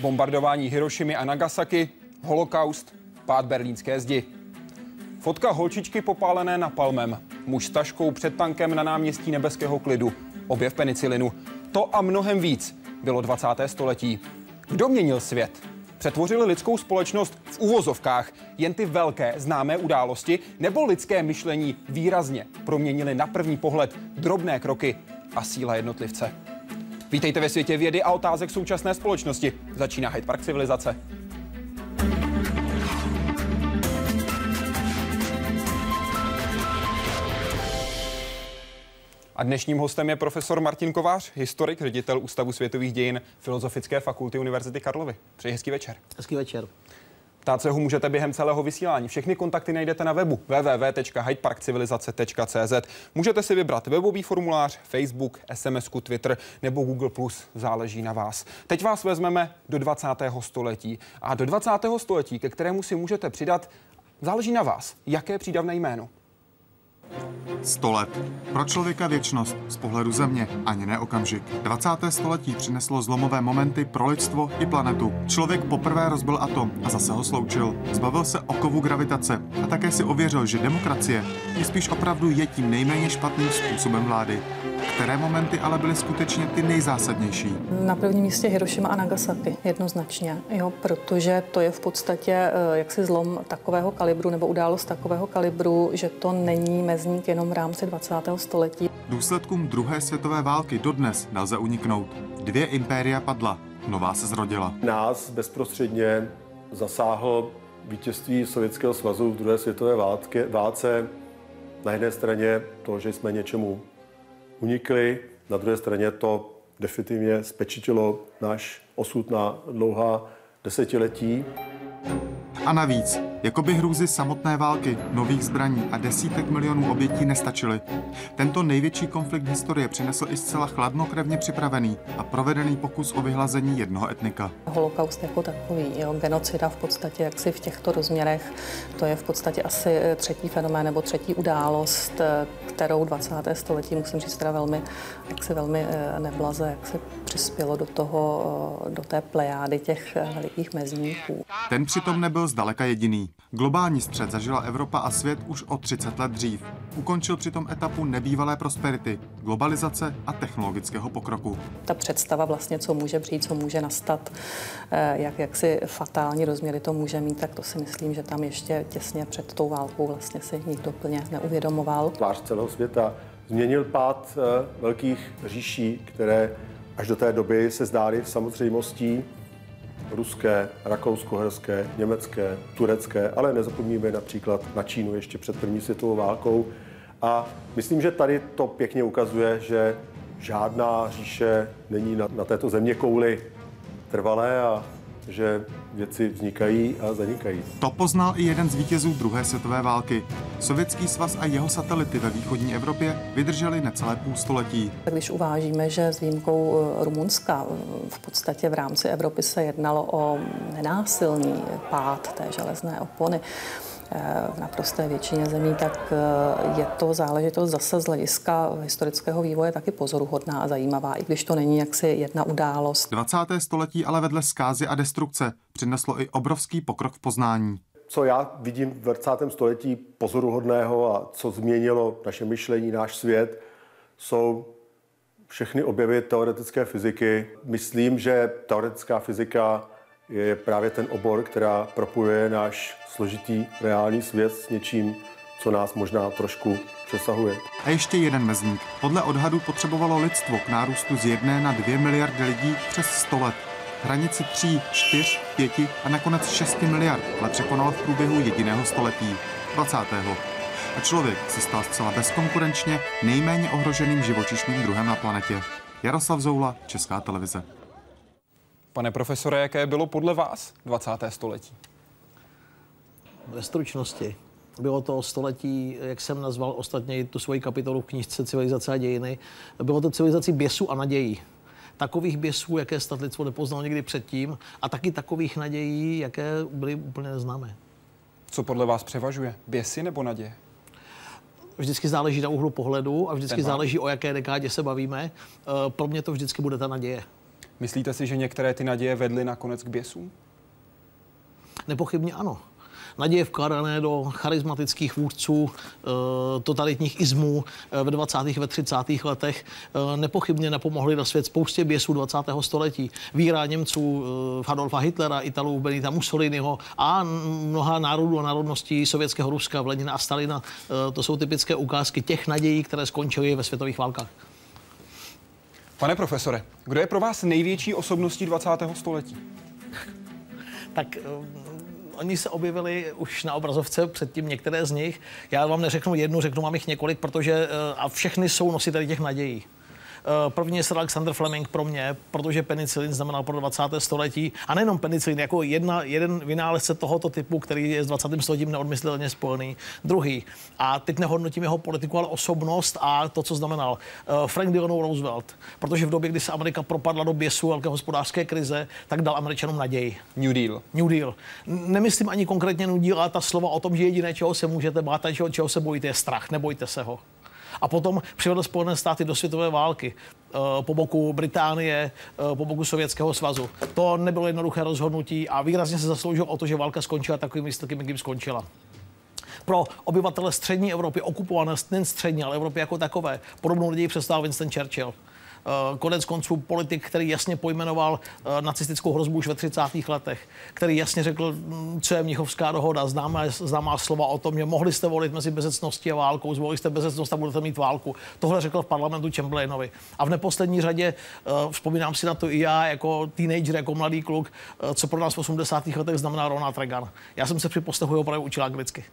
Bombardování Hirošimy a Nagasaki, holokaust, pád berlínské zdi. Fotka holčičky popálené napalmem, muž s taškou před tankem na náměstí nebeského klidu, objev penicilinu. To a mnohem víc bylo 20. století. Kdo měnil svět? Přetvořili lidskou společnost v úvozovkách jen ty velké známé události nebo lidské myšlení výrazně proměnili na první pohled drobné kroky a síla jednotlivce. Vítejte ve světě vědy a otázek současné společnosti. Začíná Hyde Park civilizace. A dnešním hostem je profesor Martin Kovář, historik, ředitel Ústavu světových dějin Filozofické fakulty Univerzity Karlovy. Přeji hezký večer. Hezký večer. Ptát se ho můžete během celého vysílání. Všechny kontakty najdete na webu www.hydeparkcivilizace.cz. Můžete si vybrat webový formulář, Facebook, SMS, Twitter nebo Google+, záleží na vás. Teď vás vezmeme do 20. století. A do 20. století, ke kterému si můžete přidat, záleží na vás, jaké přídavné jméno. 100 let. Pro člověka věčnost, z pohledu země ani ne okamžik. 20. století přineslo zlomové momenty pro lidstvo i planetu. Člověk poprvé rozbil atom a zase ho sloučil. Zbavil se okovu gravitace a také si ověřil, že demokracie je spíš opravdu je tím nejméně špatným způsobem vlády. Které momenty ale byly skutečně ty nejzásadnější? Na prvním místě Hiroshima a Nagasaki, jednoznačně, jo, protože to je v podstatě eh, jaksi zlom takového kalibru nebo událost takového kalibru, že to není mezník jenom v rámci 20. století. Důsledkům druhé světové války dodnes nelze uniknout. Dvě impéria padla, nová se zrodila. Nás bezprostředně zasáhl vítězství Sovětského svazu v druhé světové válce, válce. Na jedné straně to, že jsme něčemu unikli, na druhé straně to definitivně spečitilo náš osud na dlouhá desetiletí. A navíc, jako by hrůzy samotné války, nových zbraní a desítek milionů obětí nestačily. Tento největší konflikt historie přinesl i zcela chladnokrevně připravený a provedený pokus o vyhlazení jednoho etnika. Holokaust jako takový, jo, genocida v podstatě jaksi v těchto rozměrech, to je v podstatě asi eh, třetí fenomén nebo třetí událost, eh, kterou 20. století, musím říct, teda velmi, jak se velmi eh, neblaze, jak se přispělo do toho, do té plejády těch velikých mezníků. Ten přitom nebyl zdaleka jediný. Globální střed zažila Evropa a svět už o 30 let dřív. Ukončil přitom etapu nebývalé prosperity, globalizace a technologického pokroku. Ta představa vlastně, co může přijít, co může nastat, eh, jak, jak si fatální rozměry to může mít, tak to si myslím, že tam ještě těsně před tou válkou vlastně si nikdo plně neuvědomoval. Tvář celého světa změnil pád eh, velkých říší, které až do té doby se zdály v samozřejmostí ruské, rakousko-herské, německé, turecké, ale nezapomíníme například na Čínu ještě před první světovou válkou. A myslím, že tady to pěkně ukazuje, že žádná říše není na, na této země kouli trvalé a že věci vznikají a zanikají. To poznal i jeden z vítězů druhé světové války. Sovětský svaz a jeho satelity ve východní Evropě vydrželi necelé půl století. Když uvážíme, že s výjimkou eh, Rumunska eh, v podstatě v rámci Evropy se jednalo o nenásilný pád té železné opony, v naprosté většině zemí, tak eh, je to záležitost zase z hlediska historického vývoje taky pozoruhodná a zajímavá, i když to není jaksi jedna událost. 20. století ale vedle zkázy a destrukce přineslo i obrovský pokrok v poznání. Co já vidím v 20. století pozoruhodného a co změnilo naše myšlení, náš svět, jsou všechny objevy teoretické fyziky. Myslím, že teoretická fyzika je právě ten obor, která propojuje náš složitý reálný svět s něčím, co nás možná trošku přesahuje. A ještě jeden mezník. Podle odhadu potřebovalo lidstvo k nárůstu z jedné na dvě miliardy lidí přes 100 let. Hranici 3, 4, 5 a nakonec 6 miliard ale překonalo v průběhu jediného století, 20. A člověk se stal zcela bezkonkurenčně nejméně ohroženým živočišným druhem na planetě. Jaroslav Zoula, Česká televize. Pane profesore, jaké bylo podle vás 20. století? Ve stručnosti. Bylo to století, jak jsem nazval ostatně tu svoji kapitolu v knižce Civilizace a dějiny, bylo to civilizací běsů a nadějí. Takových běsů, jaké snad lidstvo nepoznalo někdy předtím, a taky takových nadějí, jaké byly úplně neznámé. Co podle vás převažuje? Běsy nebo naděje? Vždycky záleží na úhlu pohledu a vždycky záleží, o jaké dekádě se bavíme. Eh, pro mě to vždycky bude ta naděje. Myslíte si, že některé ty naděje vedly nakonec k běsům? Nepochybně ano naděje vkladané do charismatických vůdců eh, totalitních izmů eh, ve 20. ve 30. letech eh, nepochybně napomohly na svět spoustě běsů 20. století. Víra Němců, Adolfa Hitlera, Italů, Benita Mussoliniho a mnoha národů a národností sovětského Ruska, Vlenina a Stalina. To jsou typické ukázky těch nadějí, které skončily ve světových válkách. Pane profesore, kdo je pro vás největší osobností 20. století? tak oni se objevili už na obrazovce, předtím některé z nich. Já vám neřeknu jednu, řeknu vám jich několik, protože eh, a všechny jsou nositeli těch nadějí. Eh, první je Sir Alexander Fleming pro mě, protože penicilin znamenal pro 20. století. A nejenom penicilin, jako jedna, jeden vynálezce tohoto typu, který je s 20. stoletím neodmyslitelně spojený. Druhý. A teď nehodnotím jeho politiku, ale osobnost a to, co znamenal. Eh, Frank Delano Roosevelt. Protože v době, kdy se Amerika propadla do běsu velké hospodářské krize, tak dal Američanům naději. New Deal. New Deal. Nemyslím ani konkrétně New Deal, ale ta slova o tom, že jediné, čeho se můžete bát a čeho, čeho se bojíte, je strach. Nebojte se ho a potom přivedl Spojené státy do světové války eh, po boku Británie, eh, po boku Sovětského svazu. To nebylo jednoduché rozhodnutí a výrazně se zasloužil o to, že válka skončila takovým výsledkem, jakým skončila pro obyvatele střední Evropy, okupované nejen střední, ale Evropy jako takové. Podobnou lidi představil Winston Churchill. Eh, konec konců politik, který jasně pojmenoval eh, nacistickou hrozbu už ve 30. letech, který jasně řekl, mm, co je Mnichovská dohoda, známá, známá slova o tom, že mohli jste volit mezi bezecností a válkou, zvolili jste bezecnost a budete mít válku. Tohle řekl v parlamentu Chamberlainovi. A v neposlední řadě, eh, vzpomínám si na to i já, jako teenager, jako mladý kluk, co pro nás v 80. letech znamená Ronald Reagan. Já jsem se při poslechu opravdu učil anglicky.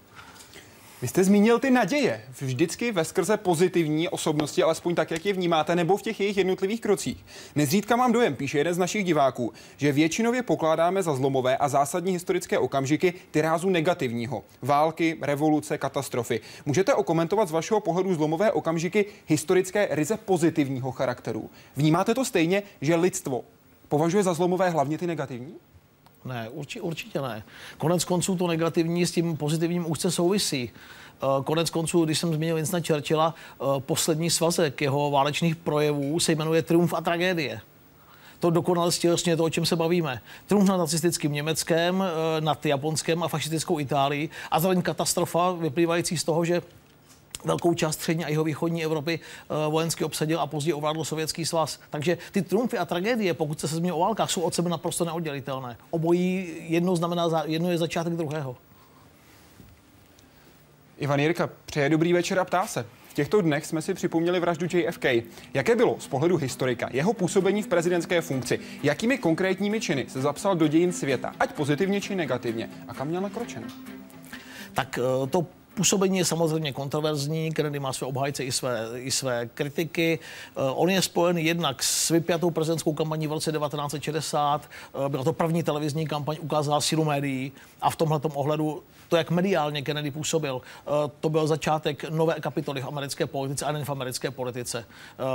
Vy jste zmínil ty naděje. Vždycky ve skrze pozitivní osobnosti, alespoň tak, jak je vnímáte, nebo v těch jejich jednotlivých krocích. Nezřídka mám dojem, píše jeden z našich diváků, že většinově pokládáme za zlomové a zásadní historické okamžiky tyrázu negativního. Války, revoluce, katastrofy. Můžete okomentovat z vašeho pohledu zlomové okamžiky historické ryze pozitivního charakteru? Vnímáte to stejně, že lidstvo považuje za zlomové hlavně ty negativní? Ne, urči, určitě ne. Konec konců to negativní s tím pozitivním úzce souvisí. Eh, konec konců, když jsem zmínil Winston Churchilla, eh, poslední svazek jeho válečných projevů se jmenuje Triumf a tragédie. To dokonale stělesně to, o čem se bavíme. Triumf nad nacistickým Německem, eh, nad Japonskem a fašistickou Itálií a zároveň katastrofa vyplývající z toho, že velkou část střední a jeho východní Evropy uh, vojensky obsadil a později ovládl Sovětský svaz. Takže ty triumfy a tragédie, pokud se zmíní o válkách, jsou od sebe naprosto neoddělitelné. Obojí jedno znamená, jedno je začátek druhého. Ivan Jirka, přeje dobrý večer a ptá se. V těchto dnech jsme si připomněli vraždu JFK. Jaké bylo z pohledu historika jeho působení v prezidentské funkci? Jakými konkrétními činy se zapsal do dějin světa, ať pozitivně či negativně? A kam měl nakročeno? Tak eh, to Působení je samozřejmě kontroverzní, Kennedy má své obhájce i své, i své kritiky. Uh, on je spojen jednak s vypjatou prezidentskou kampaní v roce 1960. Uh, byla to první televizní kampaň, ukázala sílu médií a v tomhle ohledu to, jak mediálně Kennedy působil, uh, to byl začátek nové kapitoly v americké politice a v americké politice.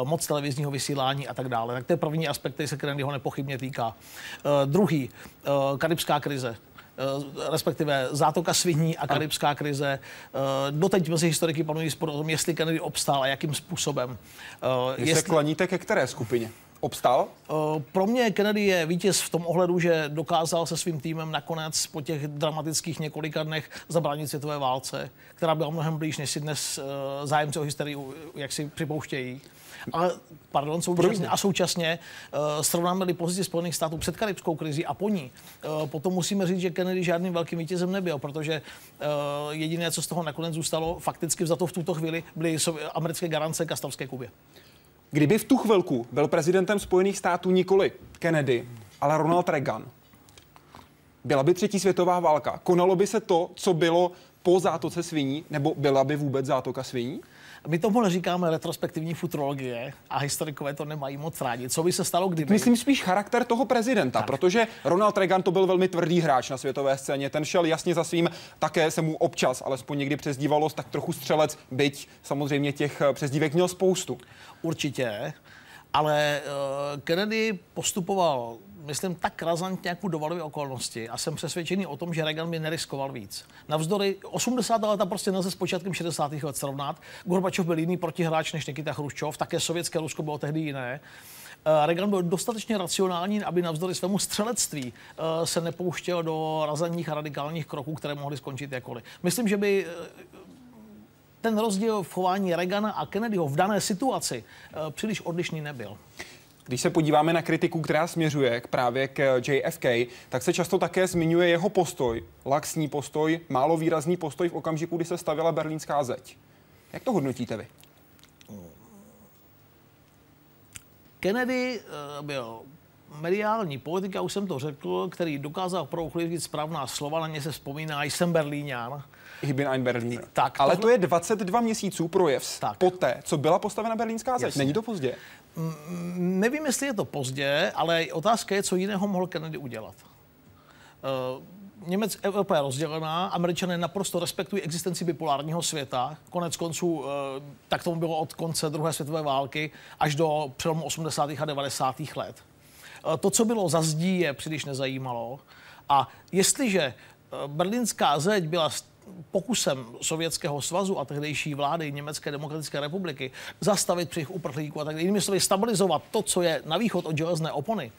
Moc televizního vysílání a tak dále. Tak to je první aspekt, který se Kennedyho nepochybně týká. Druhý, karibská krize. Eh, respektive zátoka sviní a karibská krize. Eh, doteď mezi historiky panují spor o tom, jestli Kennedy obstál a jakým způsobem. Eh, Vy jestli... se klaníte ke které skupině? Obstál? Pro mě Kennedy je vítěz v tom ohledu, že dokázal se svým týmem nakonec po těch dramatických několika dnech zabránit světové válce, která byla mnohem blíž, než si dnes zájemci o historii jak si připouštějí. Ale, pardon, současně, a současně uh, srovnáme-li pozici Spojených států před karibskou krizi a po ní, uh, potom musíme říct, že Kennedy žádným velkým vítězem nebyl, protože uh, jediné, co z toho nakonec zůstalo, fakticky za to v tuto chvíli, byly americké garance Kastavské Kubě. Kdyby v tu chvilku byl prezidentem Spojených států nikoli Kennedy, ale Ronald Reagan, byla by třetí světová válka. Konalo by se to, co bylo po zátoce sviní, nebo byla by vůbec zátoka sviní? My tomu neříkáme retrospektivní futurologie a historikové to nemají moc rádi. Co by se stalo, kdyby... Myslím spíš charakter toho prezidenta, tak. protože Ronald Reagan to byl velmi tvrdý hráč na světové scéně. Ten šel jasně za svým, také se mu občas, alespoň někdy přezdívalo, tak trochu střelec, byť samozřejmě těch eh, přezdívek měl spoustu. Určitě, ale uh, Kennedy postupoval myslím, tak razantně jako dovalové okolnosti a jsem přesvědčený o tom, že Reagan by neriskoval víc. Navzdory 80. leta prostě nelze s počátkem 60. let srovnat. Gorbačov byl jiný protihráč než Nikita Chruščov, také sovětské Rusko bylo tehdy jiné. Reagan byl dostatečně racionální, aby navzdory svému střelectví se nepouštěl do razanních a radikálních kroků, které mohly skončit jakkoliv. Myslím, že by ten rozdíl v chování Reagana a Kennedyho v dané situaci příliš odlišný nebyl. Když se podíváme na kritiku, která směřuje k právě k JFK, tak se často také zmiňuje jeho postoj, laxní postoj, málo výrazný postoj v okamžiku, kdy se stavila berlínská zeď. Jak to hodnotíte vy? Kennedy uh, byl mediální politika, už jsem to řekl, který dokázal prouchlivit správná slova, na ně se vzpomíná, jsem Berlíňan. Ich bin ein Berliner. Tak, Ale tohle... to je 22 měsíců projev tak. poté, co byla postavena berlínská zeď. Není to pozdě? Mm, nevím, jestli je to pozdě, ale otázka je, co jiného mohl Kennedy udělat. Uh, Němec, Evropa je rozdělená, američané naprosto respektují existenci bipolárního světa. Konec konců, eh, tak tomu bylo od konce druhé světové války až do přelomu 80. a 90. let. Eh, to, co bylo za zdí, je příliš nezajímalo. A jestliže eh, berlínská zeď byla pokusem Sovětského svazu a tehdejší vlády Německé demokratické republiky zastavit přich uprchlíků a tak jinými slovy stabilizovat to, co je na východ od železné opony,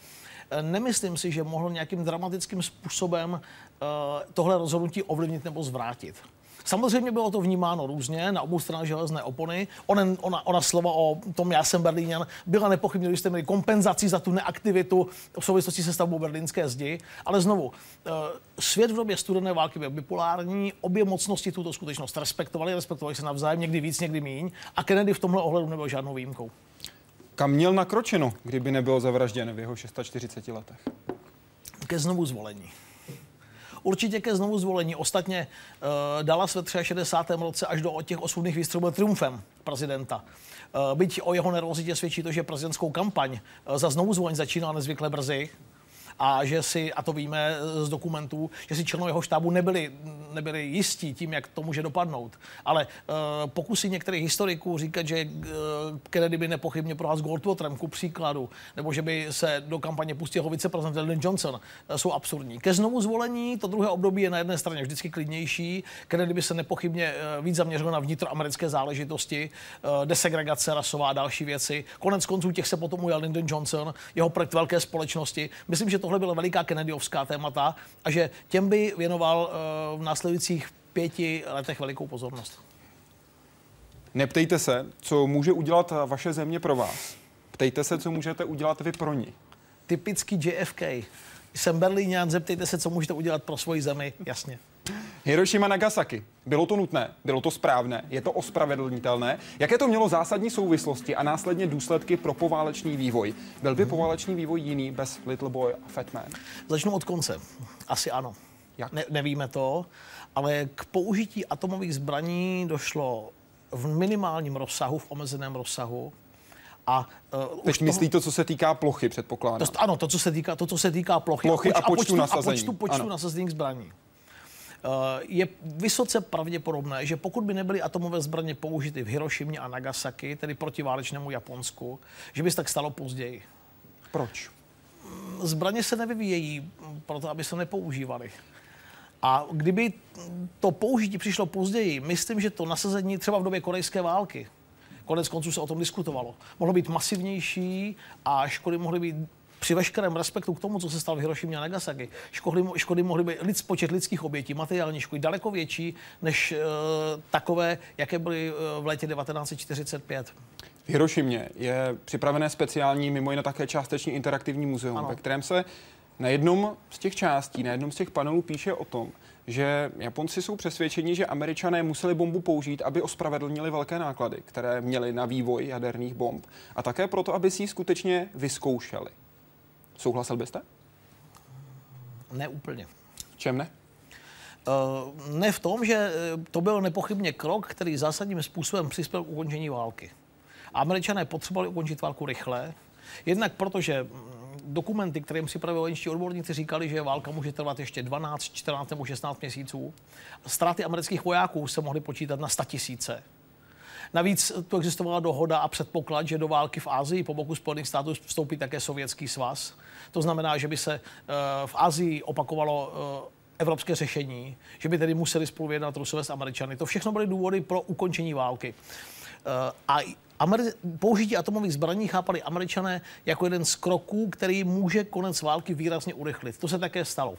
nemyslím si, že mohl nějakým dramatickým způsobem Eh, tohle rozhodnutí ovlivnit nebo zvrátit. Samozřejmě bylo to vnímáno různě na obou stranách železné opony. Ona, ona, ona slova o tom já jsem Berlíňan byla nepochybně když jste měli kompenzací za tu neaktivitu v souvislosti se stavbou berlínské zdi. Ale znovu, eh, svět v době studené války byl bipolární, obě mocnosti tuto skutečnost respektovali, respektovali se navzájem, někdy víc, někdy míň a Kennedy v tomhle ohledu nebyl žádnou výjimkou. Kam měl nakročeno, kdyby nebyl zavražděn v jeho 640 letech? Ke znovu zvolení určitě ke znovu zvolení. Ostatně uh, dala ve 63. roce až do těch osudných výstřelů triumfem prezidenta. Uh, byť o jeho nervozitě svědčí to, že prezidentskou kampaň uh, za znovu zvolení začínala nezvykle brzy, a že si, a to víme z dokumentů, že si členové jeho štábu nebyli, nebyli jistí tím, jak to může dopadnout. Ale uh, pokusy některých historiků říkat, že uh, Kennedy by nepochybně prohrál s Goldwaterem, ku příkladu, nebo že by se do kampaně pustil viceprezident Lyndon Johnson, uh, jsou absurdní. Ke znovu zvolení to druhé období je na jedné straně vždycky klidnější. Kennedy by se nepochybně víc zaměřil na vnitroamerické záležitosti, desegregace rasová a další věci. Konec konců těch se potom ujal Lyndon Johnson, jeho projekt velké společnosti. Myslím, že to tohle byla veliká Kennedyovská témata a že těm by věnoval uh, v následujících pěti letech velikou pozornost. Neptejte se, co může udělat vaše země pro vás. Ptejte se, co můžete udělat vy pro ní. Typický JFK. Jsem Berlíňan, zeptejte se, co můžete udělat pro svoji zemi, jasně. Hiroshima Nagasaki. Bylo to nutné, bylo to správné, je to ospravedlnitelné. Jaké to mělo zásadní souvislosti a následně důsledky pro poválečný vývoj? Byl by poválečný vývoj jiný bez Little Boy a Fat Man? Začnu od konce. Asi ano. Jak? Ne, nevíme to, ale k použití atomových zbraní došlo v minimálním rozsahu, v omezeném rozsahu. A, uh, Teď myslí to, co se týká plochy, předpokládám. To, ano, to, co se týká, to, co se týká plochy, plochy a, poč, a, počtu, a počtu nasazení. A počtu, počtu nasazení zbraní. Eh, je vysoce pravděpodobné, že pokud by nebyly atomové zbraně použity v Hirošimě a Nagasaki, tedy protiválečnému Japonsku, že by se tak stalo později. Proč? Zbraně se nevyvíjejí proto, aby se nepoužívaly. A kdyby to použití přišlo později, myslím, že to nasazení třeba v době korejské války, konec konců se o tom diskutovalo, mohlo být masivnější a škody mohly být při veškerém respektu k tomu, co se stalo v Hirošimě a Nagasaki, škody, škody mohly být lid, počet lidských obětí, materiální škody daleko větší než uh, takové, jaké byly uh, v létě 1945. V Hirošimě je připravené speciální, mimo jiné také částečně interaktivní muzeum, ano. ve kterém se na jednom z těch částí, na jednom z těch panelů píše o tom, že Japonci jsou přesvědčeni, že američané museli bombu použít, aby ospravedlnili velké náklady, které měli na vývoj jaderných bomb. A také proto, aby si ji skutečně vyzkoušeli. Souhlasil byste? Ne úplně. V čem ne? Uh, ne v tom, že eh, to byl nepochybně krok, který zásadním způsobem přispěl k ukončení války. Američané potřebovali ukončit válku rychle, jednak protože mm, dokumenty, které jim připravili vojenští odborníci, říkali, že válka může trvat ještě 12, 14 nebo 16 měsíců. Ztráty amerických vojáků se mohly počítat na 100 tisíce. Navíc tu existovala dohoda a předpoklad, že do války v Ázii po boku Spojených států vstoupí také Sovětský svaz. To znamená, že by se eh, v Ázii opakovalo eh, evropské řešení, že by tedy museli spolu vyjednat Rusové s Američany. To všechno byly důvody pro ukončení války. Eh, a použití atomových zbraní chápali američané jako jeden z kroků, který může konec války výrazně urychlit. To se také stalo.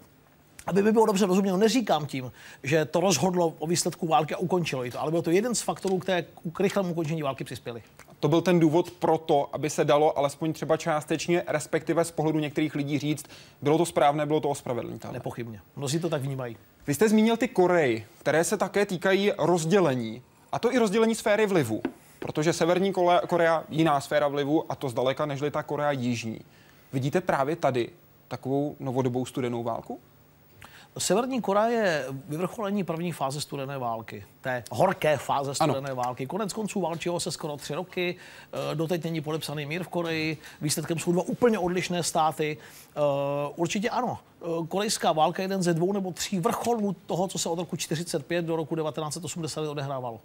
Aby by bylo dobře rozuměno, neříkám tím, že to rozhodlo o výsledku války a ukončilo ji to, ale byl to jeden z faktorů, které k rychlému ukončení války přispěly. To byl ten důvod pro to, aby se dalo alespoň třeba částečně, respektive z pohledu některých lidí říct, bylo to správné, bylo to ospravedlnitelné. Nepochybně. Mnozí to tak vnímají. Vy jste zmínil ty Koreji, které se také týkají rozdělení. A to i rozdělení sféry vlivu. Protože Severní Korea jiná sféra vlivu a to zdaleka nežli ta Korea jižní. Vidíte právě tady takovou novodobou studenou válku? Severní Korea je vyvrcholení první fáze studené války, té horké fáze studené ano. války. Konec konců válčilo se skoro tři roky, eh, doteď není podepsaný mír v Koreji, výsledkem jsou dva úplně odlišné státy. Eh, určitě ano, eh, korejská válka je jeden ze dvou nebo tří vrcholů toho, co se od roku 1945 do roku 1980 odehrávalo.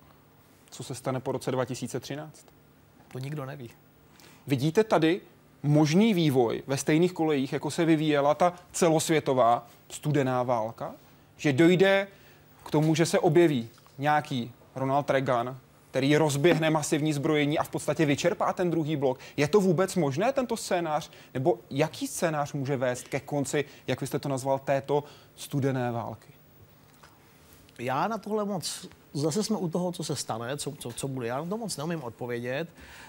Co se stane po roce 2013? To nikdo neví. Vidíte tady možný vývoj ve stejných kolejích, jako se vyvíjela ta celosvětová studená válka? Že dojde k tomu, že se objeví nějaký Ronald Reagan, který rozběhne masivní zbrojení a v podstatě vyčerpá ten druhý blok. Je to vůbec možné, tento scénář? Nebo jaký scénář může vést ke konci, jak vy jste to nazval, této studené války? Já na tohle moc, zase jsme u toho, co se stane, co, co, co bude. Já na to moc neumím odpovědět. Uh,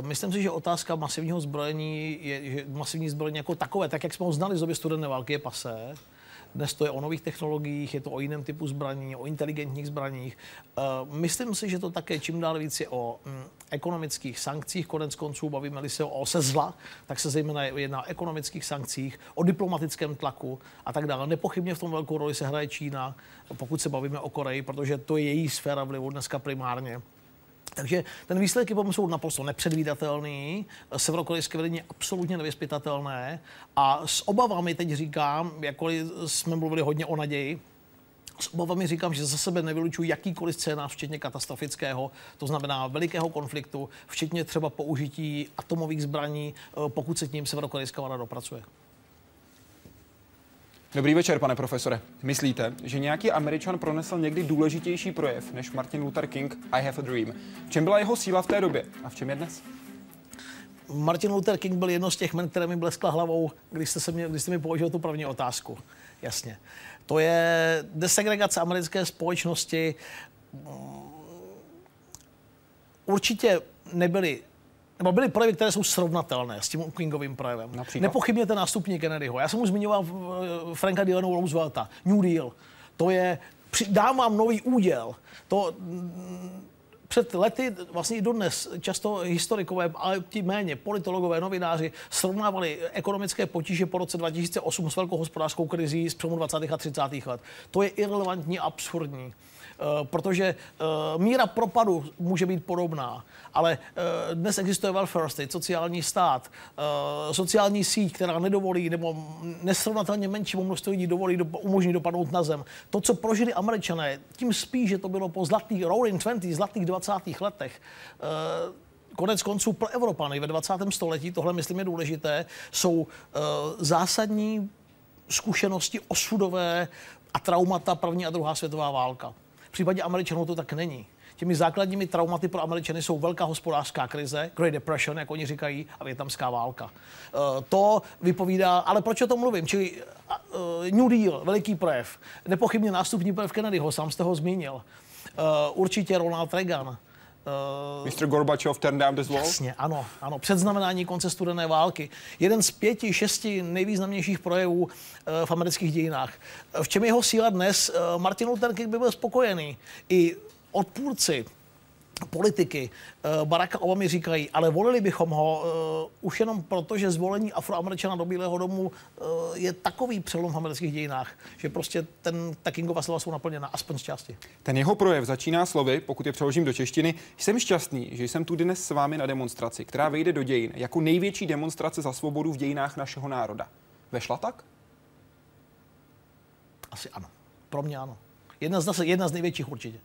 myslím si, že otázka masivního zbrojení, je, že masivní zbrojení jako takové, tak jak jsme ho znali z doby studené války, je pasé. Dnes to je o nových technologiích, je to o jiném typu zbraní, o inteligentních zbraních. Uh, myslím si, že to také čím dál víc je o mm, ekonomických sankcích. Konec konců bavíme-li se o se zla, tak se zejména jedná o ekonomických sankcích, o diplomatickém tlaku a tak dále. Nepochybně v tom velkou roli se hraje Čína, pokud se bavíme o Koreji, protože to je její sféra vlivu dneska primárně. Takže ten výsledek je jsou naprosto nepředvídatelný, severokorejské vedení absolutně nevyspytatelné a s obavami teď říkám, jakkoliv jsme mluvili hodně o naději, s obavami říkám, že za sebe nevylučuji jakýkoliv scénář, včetně katastrofického, to znamená velikého konfliktu, včetně třeba použití atomových zbraní, pokud se k ním severokorejská vláda dopracuje. Dobrý večer, pane profesore. Myslíte, že nějaký Američan pronesl někdy důležitější projev než Martin Luther King I have a dream? V čem byla jeho síla v té době a v čem je dnes? Martin Luther King byl jedno z těch men, které mi bleskla hlavou, když jste, se mě, když jste mi položil tu první otázku. Jasně. To je desegregace americké společnosti. Určitě nebyly nebo byly projevy, které jsou srovnatelné s tím Kingovým projevem. Například? Nepochybně ten nástupní Kennedyho. Já jsem už zmiňoval eh, Franka Delano Roosevelta, New Deal. To je, dám vám nový úděl. To mm, před lety, vlastně i dodnes, často historikové, ale ti méně, politologové, novináři, srovnávali ekonomické potíže po roce 2008 s velkou hospodářskou krizí z přelomu 20. a 30. let. To je irrelevantní, absurdní. Eh, protože eh, míra propadu může být podobná, ale eh, dnes existuje welfare state, sociální stát, sociální síť, která nedovolí nebo nesrovnatelně menšímu množství lidí dovolí, umožní dopadnout na zem. To, co prožili američané, tím spíš, že to bylo po zlatých roaring 20, zlatých 20. letech, konec konců pro Evropany ve 20. století, tohle myslím je důležité, jsou zásadní zkušenosti osudové a traumata první a druhá světová válka. V případě Američanů to tak není. Těmi základními traumaty pro Američany jsou velká hospodářská krize, Great Depression, jak oni říkají, a větnamská válka. Uh, to vypovídá, ale proč o tom mluvím? Čili uh, New Deal, veliký projev. Nepochybně nástupní projev Kennedyho, sám jste ho zmínil. Uh, určitě Ronald Reagan. Uh, Mr. Gorbachev turned down this wall? Jasně, ano, ano. Předznamenání konce studené války. Jeden z pěti, šesti nejvýznamnějších projevů uh, v amerických dějinách. V čem jeho síla dnes? Uh, Martin Luther King by byl spokojený. I odpůrci politiky eh, Baracka Obamy říkají, ale volili bychom ho uh, už jenom proto, že zvolení afroameričana do Bílého domu uh, je takový přelom v amerických dějinách, že prostě ten, ta Kingova slova jsou naplněna, aspoň z části. Ten jeho projev začíná slovy, pokud je přeložím do češtiny, jsem šťastný, že jsem tu dnes s vámi na demonstraci, která vejde do dějin jako největší demonstrace za svobodu v dějinách našeho národa. Vešla tak? Asi ano. Pro mě ano. Jedna z, jedna z největších určitě.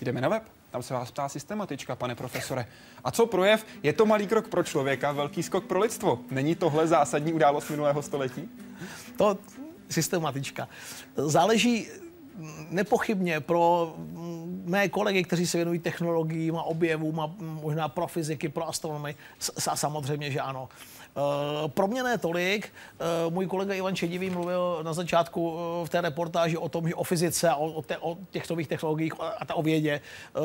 Jdeme na web? Tam se vás ptá systematička, pane profesore. A co projev? Je to malý krok pro člověka, velký skok pro lidstvo. Není tohle zásadní událost minulého století? To systematička. Záleží, nepochybně pro mé kolegy, kteří se věnují technologiím a objevům a možná pro fyziky, pro astronomii, samozřejmě, že ano. Eh, pro mě ne tolik. Eh, můj kolega Ivan Čedivý mluvil na začátku eh, v té reportáži o tom, že o fyzice a o, o, te, o těch nových technologiích a ta o vědě.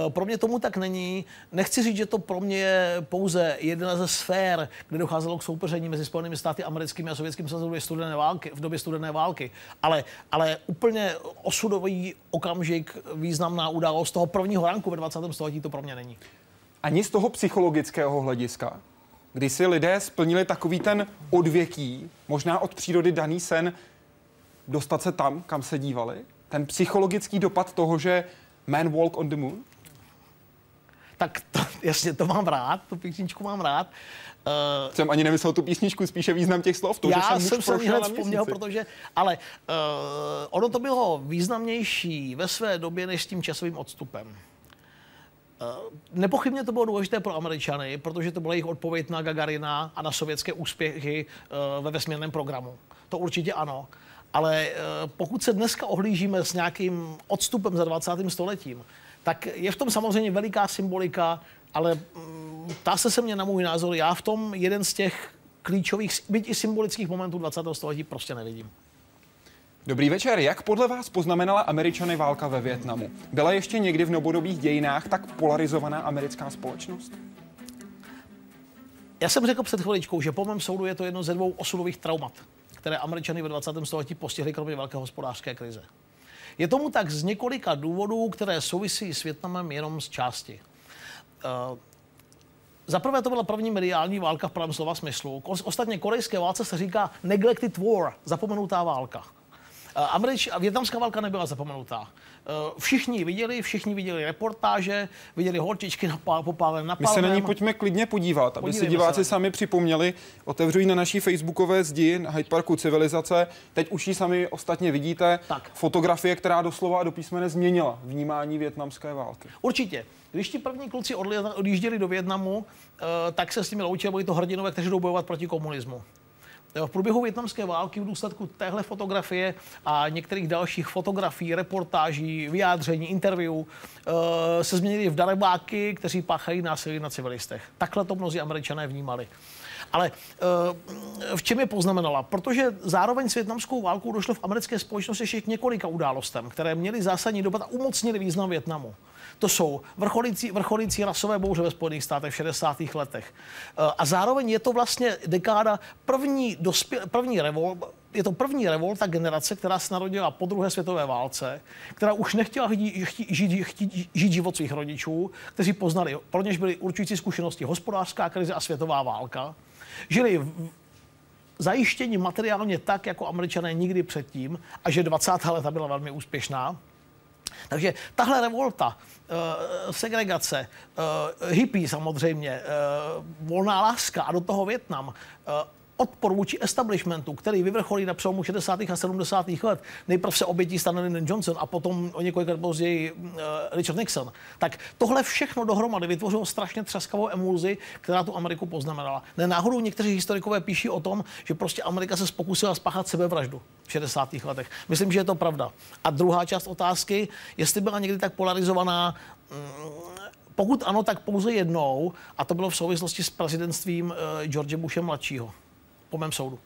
Pro mě tomu tak není. Nechci říct, že to pro mě je pouze jedna ze sfér, kde docházelo k soupeření mezi Spojenými státy americkými a sovětským svazem v době studené války, v době studené války. Ale, ale úplně osudový okamžik, významná událost toho prvního ranku ve 20. století to pro mě není. Ani z toho psychologického hlediska kdy si lidé splnili takový ten odvěký, možná od přírody daný sen, dostat se tam, kam se dívali? Ten psychologický dopad toho, že Man Walk on the Moon? Tak to, jasně, to mám rád, tu písničku mám rád. Uh, jsem ani nemyslel tu písničku, spíše význam těch slov. To, já že jsem, jsem se hned vzpomněl, protože, ale uh, ono to bylo významnější ve své době než s tím časovým odstupem. Eh, nepochybně to bylo důležité pro Američany, protože to byla jejich odpověď na Gagarina a na sovětské úspěchy eh, ve vesmírném programu. To určitě ano. Ale eh, pokud se dneska ohlížíme s nějakým odstupem za 20. stoletím, tak je v tom samozřejmě veliká symbolika, ale mm, ptá se se mě na můj názor, já v tom jeden z těch klíčových, byť i symbolických momentů 20. století prostě nevidím. Dobrý večer. Jak podle vás poznamenala Američany válka ve Větnamu? Byla ještě někdy v novodobých dějinách tak polarizovaná americká společnost? Já jsem řekl před chviličkou, že po mém soudu je to jedno ze dvou osudových traumat, které Američany ve 20. století postihly kromě velké hospodářské krize. Je tomu tak z několika důvodů, které souvisí s Větnamem jenom z části. Uh, za prvé to byla první mediální válka v pravém slova smyslu. Ostatně korejské válce se říká neglected war, zapomenutá válka. Eh, Američ, větnamská válka nebyla zapomenutá. Eh, všichni ji viděli, všichni viděli reportáže, viděli holčičky popálené na My se na ní pojďme klidně podívat, aby si diváci se. sami připomněli. Otevřu ji na naší facebookové zdi na Hyde Parku Civilizace. Teď už ji sami ostatně vidíte. Tak. Fotografie, která doslova a do písmene změnila vnímání větnamské války. Určitě. Když ti první kluci odjížděli do Větnamu, eh, tak se s nimi loučili, byli to hrdinové, kteří jdou bojovat proti komunismu. V průběhu větnamské války v důsledku téhle fotografie a některých dalších fotografií, reportáží, vyjádření, interview eh, se změnili v darebáky, kteří páchají násilí na civilistech. Takhle to mnozí američané vnímali. Ale eh, v čem je poznamenala? Protože zároveň s větnamskou válkou došlo v americké společnosti ještě k několika událostem, které měly zásadní dopad a umocnili význam Větnamu. To jsou vrcholící, vrcholící rasové bouře ve Spojených státech v 60. letech. Eh, a zároveň je to vlastně dekáda první, dospě, první revol, je to první revolta generace, která se narodila po druhé světové válce, která už nechtěla žít, žít, žít, žít život svých rodičů, kteří poznali, pro něž byly určující zkušenosti hospodářská krize a světová válka. Žili v, zajištění materiálně tak, jako američané nikdy předtím, a že 20. leta byla velmi úspěšná. Takže tahle revolta, uh, segregace, uh, hippie samozřejmě, uh, volná láska a do toho Větnam, odpor vůči establishmentu, který vyvrcholí na přelomu 60. a 70. let, nejprve se obětí stane Lyndon Johnson a potom o několik let později uh, Richard Nixon, tak tohle všechno dohromady vytvořilo strašně třaskavou emulzi, která tu Ameriku poznamenala. Ne náhodou někteří historikové píší o tom, že prostě Amerika se pokusila spáchat sebevraždu v 60. letech. Myslím, že je to pravda. A druhá část otázky, jestli byla někdy tak polarizovaná, mm, pokud ano, tak pouze jednou, a to bylo v souvislosti s prezidentstvím uh, George Bushe mladšího po mém soudu.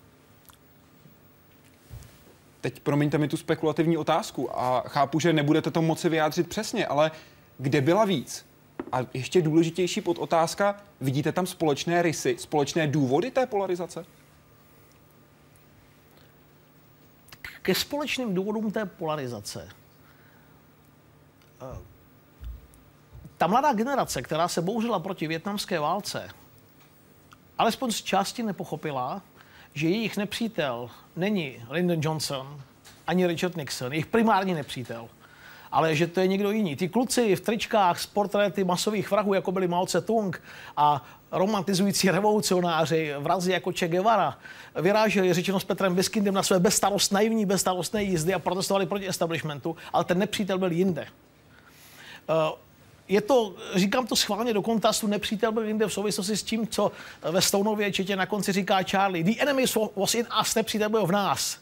Teď promiňte mi tu spekulativní otázku a chápu, že nebudete to moci vyjádřit přesně, ale kde byla víc? A ještě důležitější podotázka, vidíte tam společné rysy, společné důvody té polarizace? Ke společným důvodům té polarizace. Eh, ta mladá generace, která se bouřila proti větnamské válce, alespoň z části nepochopila, že jejich nepřítel není Lyndon Johnson ani Richard Nixon, jejich primární nepřítel, ale že to je někdo jiný. Ty kluci v tričkách s portréty masových vrahů, jako byli Mao Tse-tung a romantizující revolucionáři, vrazi jako Che Guevara, vyráželi řečeno s Petrem Biskindem na své bezstarost, naivní bezstarostné jízdy a protestovali proti establishmentu, ale ten nepřítel byl jinde. Je to, říkám to schválně do kontrastu, nepřítel byl jinde v souvislosti s tím, co ve Stoneově četě na konci říká Charlie. The enemy was in us, nepřítel byl v nás.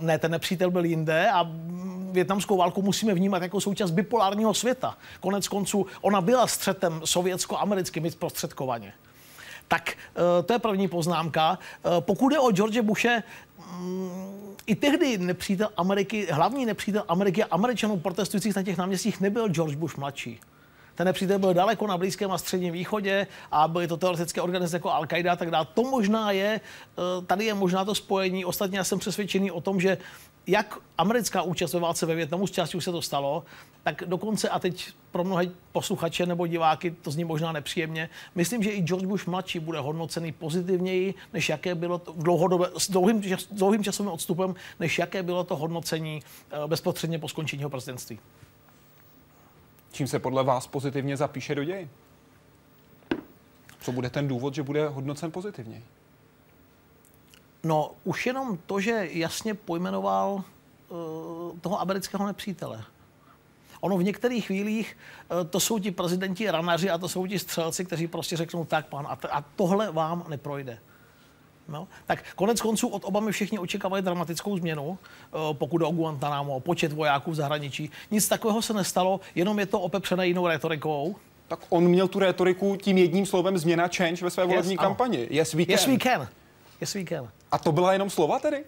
ne, ten nepřítel byl jinde a větnamskou válku musíme vnímat jako součást bipolárního světa. Konec konců ona byla střetem sovětsko-americkým zprostředkovaně. Tak eh, to je první poznámka. Eh, pokud je o George Bushe, i tehdy nepřítel Ameriky, hlavní nepřítel Ameriky a Američanů protestujících na těch náměstích nebyl George Bush mladší. Ten nepřítel byl daleko na Blízkém a Středním východě a byly to teoretické organizace jako Al-Qaida a tak dále. To možná je, eh, tady je možná to spojení. Ostatně já jsem přesvědčený o tom, že jak americká účast ve válce ve Větnamu, z části už se to stalo, tak dokonce, a teď pro mnohé posluchače nebo diváky to zní možná nepříjemně, myslím, že i George Bush mladší bude hodnocený pozitivněji, než jaké bylo to dlouhodobé, s dlouhým, dlouhým časovým odstupem, než jaké bylo to hodnocení eh, bezprostředně po skončení jeho prezidentství. Čím se podle vás pozitivně zapíše do dějin? Co bude ten důvod, že bude hodnocen pozitivně? No, už jenom to, že jasně pojmenoval uh, toho amerického nepřítele. Ono v některých chvílích uh, to jsou ti prezidenti ranaři a to jsou ti střelci, kteří prostě řeknou tak, pan, a, t- a tohle vám neprojde. No, tak konec konců od Obamy všichni očekávají dramatickou změnu, uh, pokud o Guantanamo, počet vojáků v zahraničí. Nic takového se nestalo, jenom je to opepřené jinou retorikou. Tak on měl tu retoriku tím jedním slovem změna change ve své volební yes, kampani. Yes, we can. Yes, we can. Yes, we can. A to byla jenom slova tedy?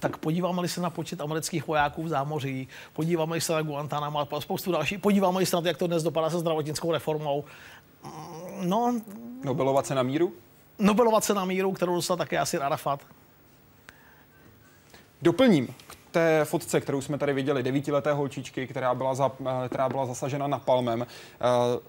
tak podíváme se na počet amerických vojáků v zámoří, podíváme se na Guantanamo a spoustu dalších, podíváme se na to, jak to dnes dopadá se zdravotnickou reformou. Mm, no, Nobelova cena míru? Nobelova cena míru, kterou dostal také asi Arafat. Doplním k té fotce, kterou jsme tady viděli, devítileté holčičky, která byla, za, eh, která byla zasažena napalmem. Eh,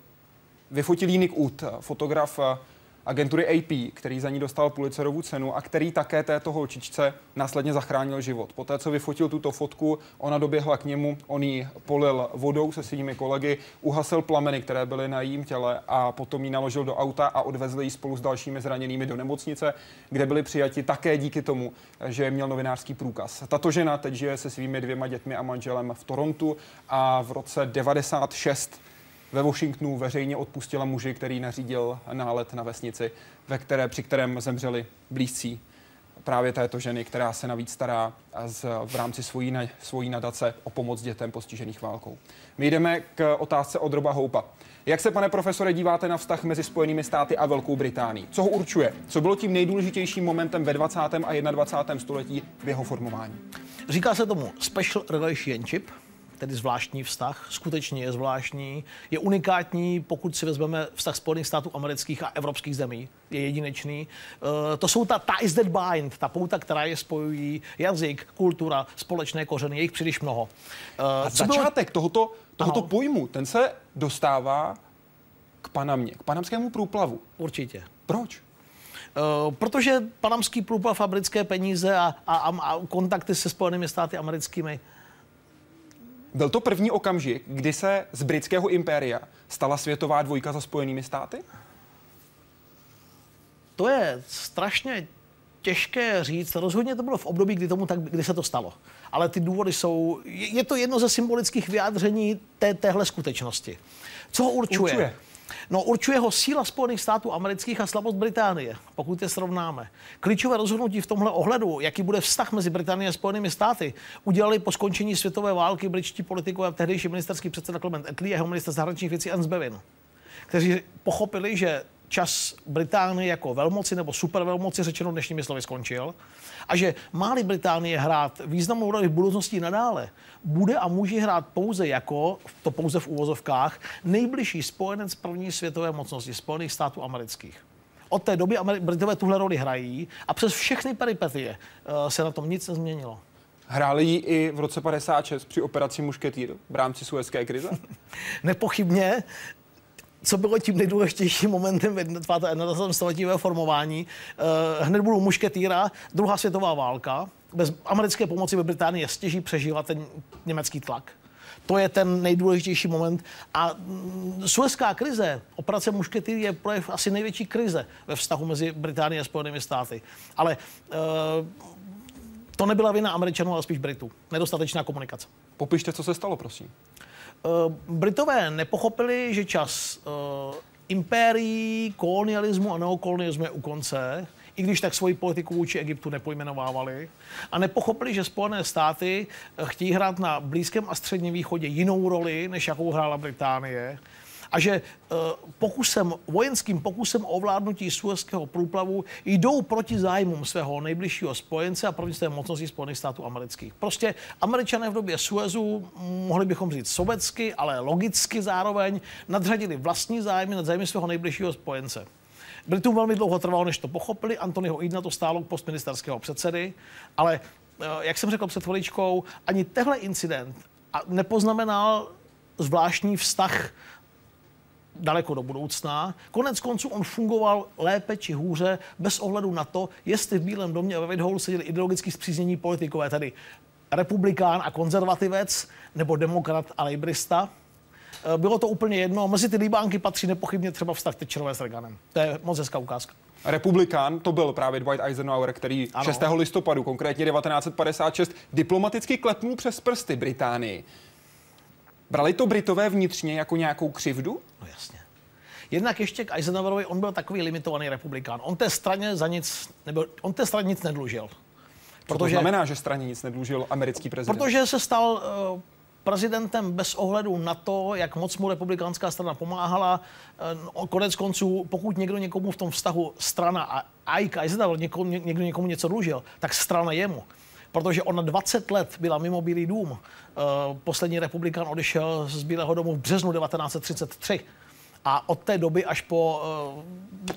vyfotil Nick Ut, fotograf eh, agentury AP, který za ní dostal Pulitzerovu cenu a který také této holčičce následně zachránil život. Poté, co vyfotil tuto fotku, ona doběhla k němu, on ji polil vodou se svými kolegy, uhasil plameny, které byly na jím těle a potom ji naložil do auta a odvezli ji spolu s dalšími zraněnými do nemocnice, kde byli přijati také díky tomu, že měl novinářský průkaz. Tato žena teď žije se svými dvěma dětmi a manželem v Torontu a v roce 96 ve Washingtonu veřejně odpustila muži, který nařídil nálet na vesnici, ve které, při kterém zemřeli blízcí právě této ženy, která se navíc stará z, v rámci svojí, svojí nadace o pomoc dětem postižených válkou. My jdeme k otázce od Roba Houpa. Jak se, pane profesore, díváte na vztah mezi Spojenými státy a Velkou Británií? Co ho určuje? Co bylo tím nejdůležitějším momentem ve 20. a 21. století v jeho formování? Říká se tomu special relationship, tedy zvláštní vztah, skutečně je zvláštní, je unikátní, pokud si vezmeme vztah Spojených států amerických a evropských zemí, je jedinečný. Uh, to jsou ta ties that bind, ta pouta, která je spojují, jazyk, kultura, společné kořeny, je jich příliš mnoho. Uh, a začátek bylo... tohoto, tohoto pojmu, ten se dostává k Panamě, k panamskému průplavu. Určitě. Proč? Uh, protože panamský průplav a britské peníze a, a, a kontakty se Spojenými státy americkými byl to první okamžik, kdy se z britského impéria stala světová dvojka za Spojenými státy? To je strašně těžké říct. Rozhodně to bylo v období, kdy, tomu tak, kdy se to stalo. Ale ty důvody jsou... Je to jedno ze symbolických vyjádření té, téhle skutečnosti. Co ho určuje? určuje? No, určuje ho síla Spojených států amerických a slabost Británie, pokud je srovnáme. Klíčové rozhodnutí v tomhle ohledu, jaký bude vztah mezi Británií a Spojenými státy, udělali po skončení světové války britští politikové a tehdejší ministerský předseda Clement Attlee a jeho minister zahraničních věcí Ernst Bevin, kteří pochopili, že čas Británie jako velmoci nebo supervelmoci řečeno dnešními slovy skončil a že má Británie hrát významnou roli v budoucnosti nadále, bude a může hrát pouze jako, to pouze v úvozovkách, nejbližší spojenec první světové mocnosti Spojených států amerických. Od té doby Britové tuhle roli hrají a přes všechny peripetie uh, se na tom nic nezměnilo. Hráli ji i v roce 56 při operaci Mušketýr v rámci suezké krize? Nepochybně co bylo tím nejdůležitějším momentem v 21. století formování. Uh, hned budou mušketýra, druhá světová válka. Bez americké pomoci by Británie stěží přežívat ten německý tlak. To je ten nejdůležitější moment. A mm, suezká krize, operace Mušketýr je projev asi největší krize ve vztahu mezi Británií a Spojenými státy. Ale uh, to nebyla vina Američanů, ale spíš Britů. Nedostatečná komunikace. Popište, co se stalo, prosím. Uh, Britové nepochopili, že čas uh, impérií, kolonialismu a neokolonialismu je u konce. i když tak svoji politiku vůči Egyptu nepojmenovávali a nepochopili, že Spojené státy eh, chtějí hrát na Blízkém a Středním východě jinou roli, než jakou hrála Británie a že eh, pokusem, vojenským pokusem o ovládnutí Suezského průplavu jdou proti zájmům svého nejbližšího spojence a proti své mocnosti Spojených států amerických. Prostě američané v době Suezu, mohli bychom říct sobecky, ale logicky zároveň, nadřadili vlastní zájmy nad zájmy svého nejbližšího spojence. Britům velmi dlouho trvalo, než to pochopili. Antonyho Idna to stálo post ministerského předsedy, ale eh, jak jsem řekl před chviličkou, ani tehle incident nepoznamenal zvláštní vztah daleko do budoucna. Konec konců on fungoval lépe či hůře bez ohledu na to, jestli v Bílém domě a ve Whitehall seděli ideologicky zpříznění politikové, tedy republikán a konzervativec, nebo demokrat a lejbrista. Eh, bylo to úplně jedno. Mezi ty líbánky patří nepochybně třeba vztah Thatcherové s Reaganem. To je moc hezká ukázka. Republikán, to byl právě Dwight Eisenhower, který ano. 6. listopadu, konkrétně 1956, diplomaticky klepnul přes prsty Británii. Brali to Britové vnitřně jako nějakou křivdu? No jasně. Jednak ještě k Eisenhowerovi, on byl takový limitovaný republikán. On té straně za nic, nebo on té straně nic nedlužil. Co protože, to znamená, že straně nic nedlužil americký prezident? Protože se stal uh, prezidentem bez ohledu na to, jak moc mu republikánská strana pomáhala. Uh, konec konců, pokud někdo někomu v tom vztahu strana a Ike Eisenhower někomu, někdo někomu něco dlužil, tak strana jemu protože on 20 let byla mimo Bílý dům. Eh, poslední republikán odešel z Bílého domu v březnu 1933. A od té doby až po uh,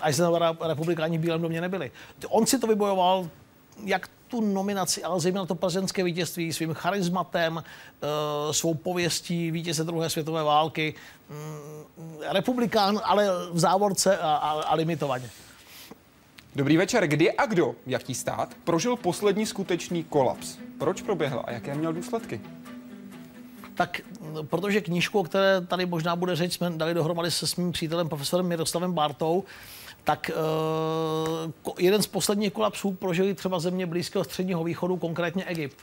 Eisenhowera republikáni v Bílém domě nebyli. On si to vybojoval jak tu nominaci, ale zejména to prezidentské vítězství svým charizmatem, uh, svou pověstí vítěze druhé světové války. Um, republikán, ale v závorce a, a, a limitovaně. Dobrý večer. Kdy a kdo, jaký stát, prožil poslední skutečný kolaps? Proč proběhl a jaké měl důsledky? Tak, protože knížku, o které tady možná bude řeč, jsme dali dohromady se svým přítelem profesorem Miroslavem Bartou, tak uh, jeden z posledních kolapsů prožili třeba země Blízkého středního východu, konkrétně Egypt.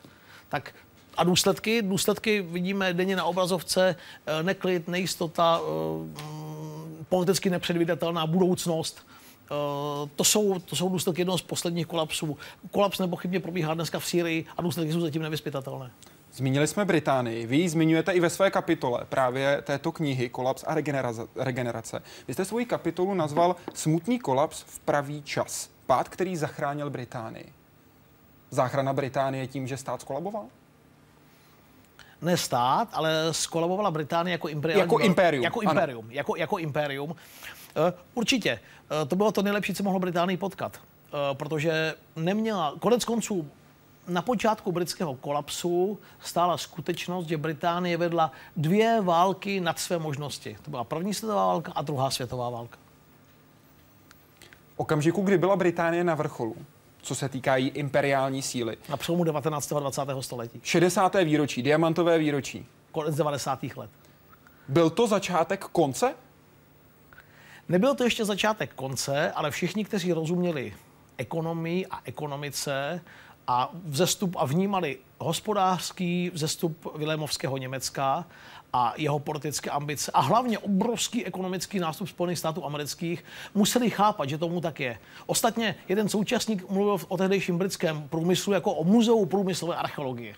Tak a důsledky? Důsledky vidíme denně na obrazovce, uh, neklid, nejistota, uh, politicky nepředvídatelná budoucnost. Uh, to, jsou, to jsou důsledky jednoho z posledních kolapsů. Kolaps nepochybně probíhá dneska v Sýrii a důsledky jsou zatím nevyspytatelné. Zmínili jsme Británii. Vy ji zmiňujete i ve své kapitole právě této knihy Kolaps a regenerace. Vy jste svoji kapitolu nazval Smutný kolaps v pravý čas. Pád, který zachránil Británii. Záchrana Británie tím, že stát skolaboval? Ne stát, ale skolabovala Británie jako imperium. Jako imperium. Jako imperium. Jako, jako imperium. Eh, určitě. Eh, to bylo to nejlepší, co mohlo Británii potkat. Eh, protože neměla, konec konců, na počátku britského kolapsu stála skutečnost, že Británie vedla dvě války nad své možnosti. To byla první světová válka a druhá světová válka. okamžiku, kdy byla Británie na vrcholu, co se týká její imperiální síly. Na přelomu 19. a 20. století. 60. výročí, diamantové výročí. Konec 90. let. Byl to začátek konce Nebyl to ještě začátek konce, ale všichni, kteří rozuměli ekonomii a ekonomice a vzestup a vnímali hospodářský vzestup Vilémovského Německa a jeho politické ambice a hlavně obrovský ekonomický nástup Spojených států amerických museli chápat, že tomu tak je. Ostatně jeden současník mluvil o tehdejším britském průmyslu jako o muzeu průmyslové archeologie.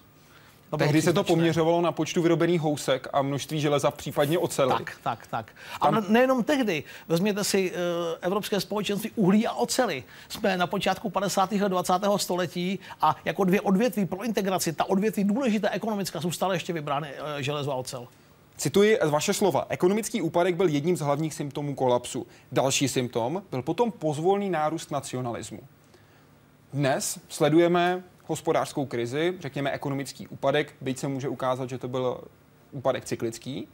To Tehdy se to poměřovalo na počtu vyrobených housek a množství železa, případně oceli. Tak, tak, tak. A Tam... nejenom tehdy. Vezměte si uh, Evropské společenství uhlí a oceli. Jsme na počátku 50. a 20. století a jako dvě odvětví pro integraci, ta odvětví důležité ekonomická jsou stále ještě vybrány uh, železo a ocel. Cituji vaše slova. Ekonomický úpadek byl jedním z hlavních symptomů kolapsu. Další symptom byl potom pozvolný nárůst nacionalismu. Dnes sledujeme hospodářskou krizi, řekněme ekonomický úpadek, byť se může ukázat, že to byl úpadek cyklický.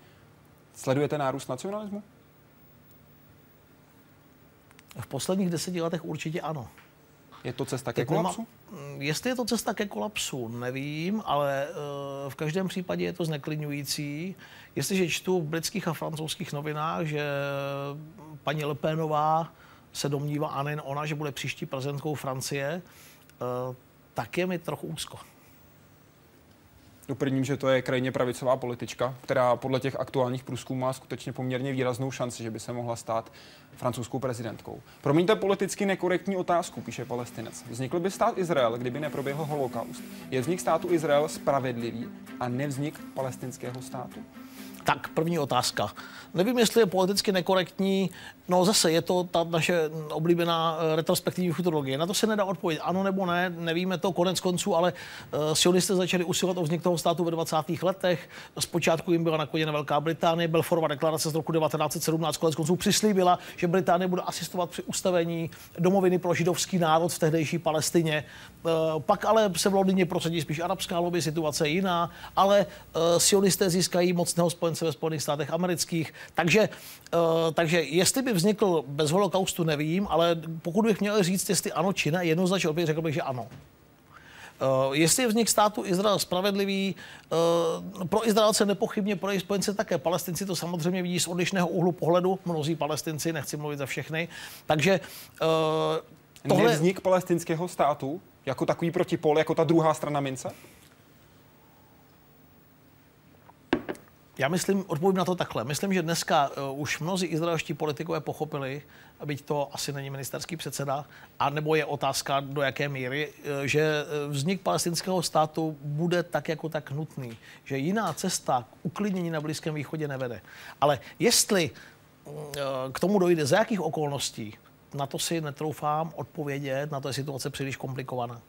Sledujete nárůst nacionalismu? V posledních deseti letech určitě ano. Je to cesta ke kolapsu? Nema, jestli je to cesta ke kolapsu, nevím, ale uh, v každém případě je to zneklidňující. Jestliže čtu v britských a francouzských novinách, že paní Le Penová se domnívá, a nejen ona, že bude příští prezidentkou Francie, uh, tak je mi trochu úzko. Doplním, že to je krajně pravicová politička, která podle těch aktuálních průzkumů má skutečně poměrně výraznou šanci, že by se mohla stát francouzskou prezidentkou. Promiňte politicky nekorektní otázku, píše palestinec. Vznikl by stát Izrael, kdyby neproběhl holokaust. Je vznik státu Izrael spravedlivý a nevznik palestinského státu? Tak, první otázka. Nevím, jestli je politicky nekorektní. No zase je to ta naše oblíbená eh, retrospektivní futurologie. Na to se nedá odpovědět. Ano nebo ne, nevíme to konec konců, ale uh, sionisté začali usilovat o vznik toho státu ve 20. letech. Zpočátku jim byla nakloněna Velká Británie. Belforova deklarace z roku 1917 konec konců přislíbila, že Británie bude asistovat při ustavení domoviny pro židovský národ v tehdejší Palestině. Uh, pak ale se v Londýně prosadí spíš arabská lobby, situace je jiná, ale uh, sionisté získají mocného spojence ve Spojených státech amerických. Takže, uh, takže jestli by vznikl bez holokaustu, nevím, ale pokud bych měl říct, jestli ano či ne, jednoznačně opět řekl bych, že ano. Uh, jestli je vznik státu Izrael spravedlivý, uh, pro Izraelce nepochybně, pro jejich spojence také. Palestinci to samozřejmě vidí z odlišného úhlu pohledu, mnozí palestinci, nechci mluvit za všechny. Takže uh, tohle... Nevznik palestinského státu jako takový protipol, jako ta druhá strana mince? Já myslím, odpovím na to takhle. Myslím, že dneska uh, už mnozí izraelští politikové pochopili, byť to asi není ministerský předseda, a nebo je otázka, do jaké míry, uh, že eh, vznik palestinského státu bude tak jako tak nutný. Že jiná cesta k uklidnění na Blízkém východě nevede. Ale jestli uh, k tomu dojde, za jakých okolností, na to si netroufám odpovědět, na to je situace příliš komplikovaná.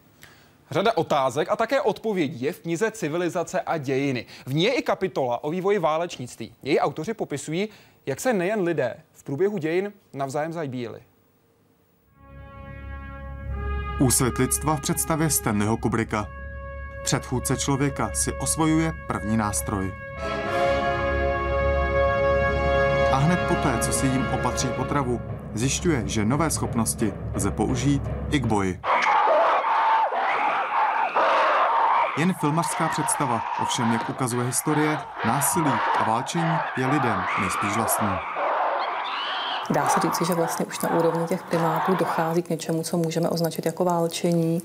Řada otázek a také odpovědí je v knize Civilizace a dějiny. V ní je i kapitola o vývoji válečnictví. Její autoři popisují, jak se nejen lidé v průběhu dějin navzájem zabíjeli. Úsvit lidstva v představě Stanleyho Kubricka. Předchůdce člověka si osvojuje první nástroj. A hned poté, co si jim opatří potravu, zjišťuje, že nové schopnosti lze použít i k boji. Jen filmařská představa, ovšem jak ukazuje historie, násilí a válčení je lidem nejspíš vlastní. Dá se říci, že vlastně už na úrovni těch primátů dochází k něčemu, co můžeme označit jako válčení.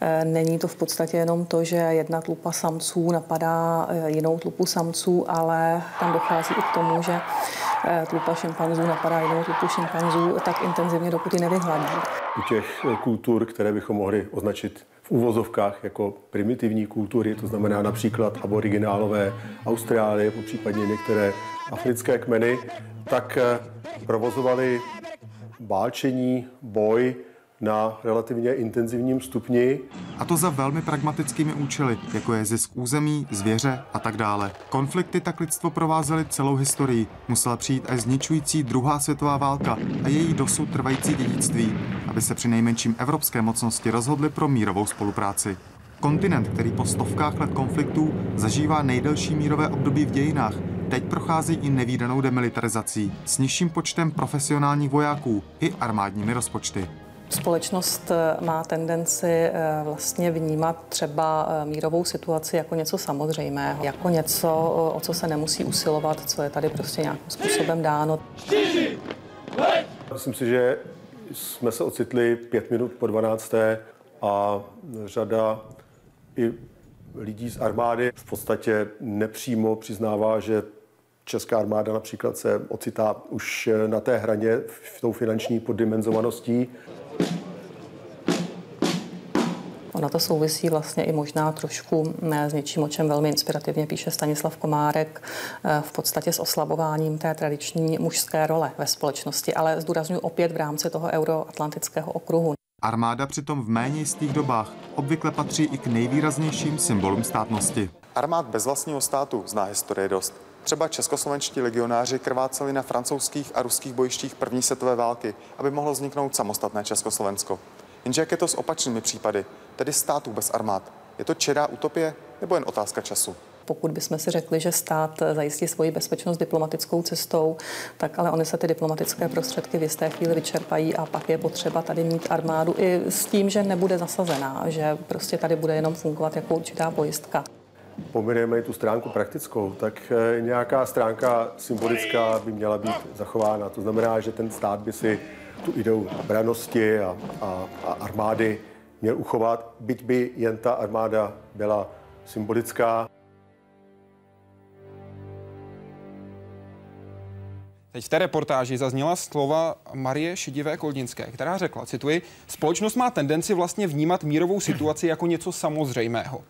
E, není to v podstatě jenom to, že jedna tlupa samců napadá e, jinou tlupu samců, ale tam dochází i k tomu, že tlupa šimpanzů napadá jinou tlupu šimpanzů tak intenzivně, dokud ji nevyhladí. U těch kultur, které bychom mohli označit úvozovkách jako primitivní kultury, to znamená například aboriginálové Austrálie, po případně některé africké kmeny, tak eh, provozovali válčení, boj na relativně intenzivním stupni. A to za velmi pragmatickými účely, jako je zisk území, zvěře a tak dále. Konflikty tak lidstvo provázely celou historii. Musela přijít až zničující druhá světová válka a její dosud trvající dědictví, aby se při nejmenším evropské mocnosti rozhodly pro mírovou spolupráci. Kontinent, který po stovkách let konfliktů zažívá nejdelší mírové období v dějinách, teď prochází i nevýdanou demilitarizací s nižším počtem profesionálních vojáků i armádními rozpočty. Společnost eh, má tendenci eh, vlastně vnímat třeba eh, mírovou situaci jako něco samozřejmého, jako něco, o co se nemusí usilovat, co je tady prostě nějakým způsobem dáno. Myslím si, že jsme se ocitli pět minut po 12. a řada i lidí z armády v podstatě nepřímo přiznává, že Česká armáda například se ocitá už na té hraně v tou finanční poddimenzovaností. Ono to souvisí vlastně i možná trošku s něčím, o čem velmi inspirativně píše Stanislav Komárek, eh, v podstatě s oslabováním té tradiční mužské role ve společnosti, ale zdůraznuju opět v rámci toho euroatlantického okruhu. Armáda přitom v méně jistých dobách obvykle patří i k nejvýraznějším symbolům státnosti. Armád bez vlastního státu zná historie dost. Třeba českoslovenští legionáři krváceli na francouzských a ruských bojištích první světové války, aby mohlo vzniknout samostatné Československo. Jenže jak je to s opačnými případy, tedy států bez armád? Je to čerá utopie nebo jen otázka času? pokud bychom si řekli, že stát zajistí svoji bezpečnost diplomatickou cestou, tak ale oni se ty diplomatické prostředky v jisté chvíli vyčerpají a pak je potřeba tady mít armádu i s tím, že nebude zasazená, že prostě tady bude jenom fungovat jako určitá pojistka. Pominujeme tu stránku praktickou, tak eh, nějaká stránka symbolická by měla být zachována. To znamená, že ten stát by si tu ideu branosti a, a, a armády měl uchovat, byť by jen ta armáda byla symbolická. Teď v té reportáži zazněla slova Marie Šidivé Koldinské, která řekla, cituji, společnost má tendenci vlastně vnímat mírovou situaci jako něco samozřejmého.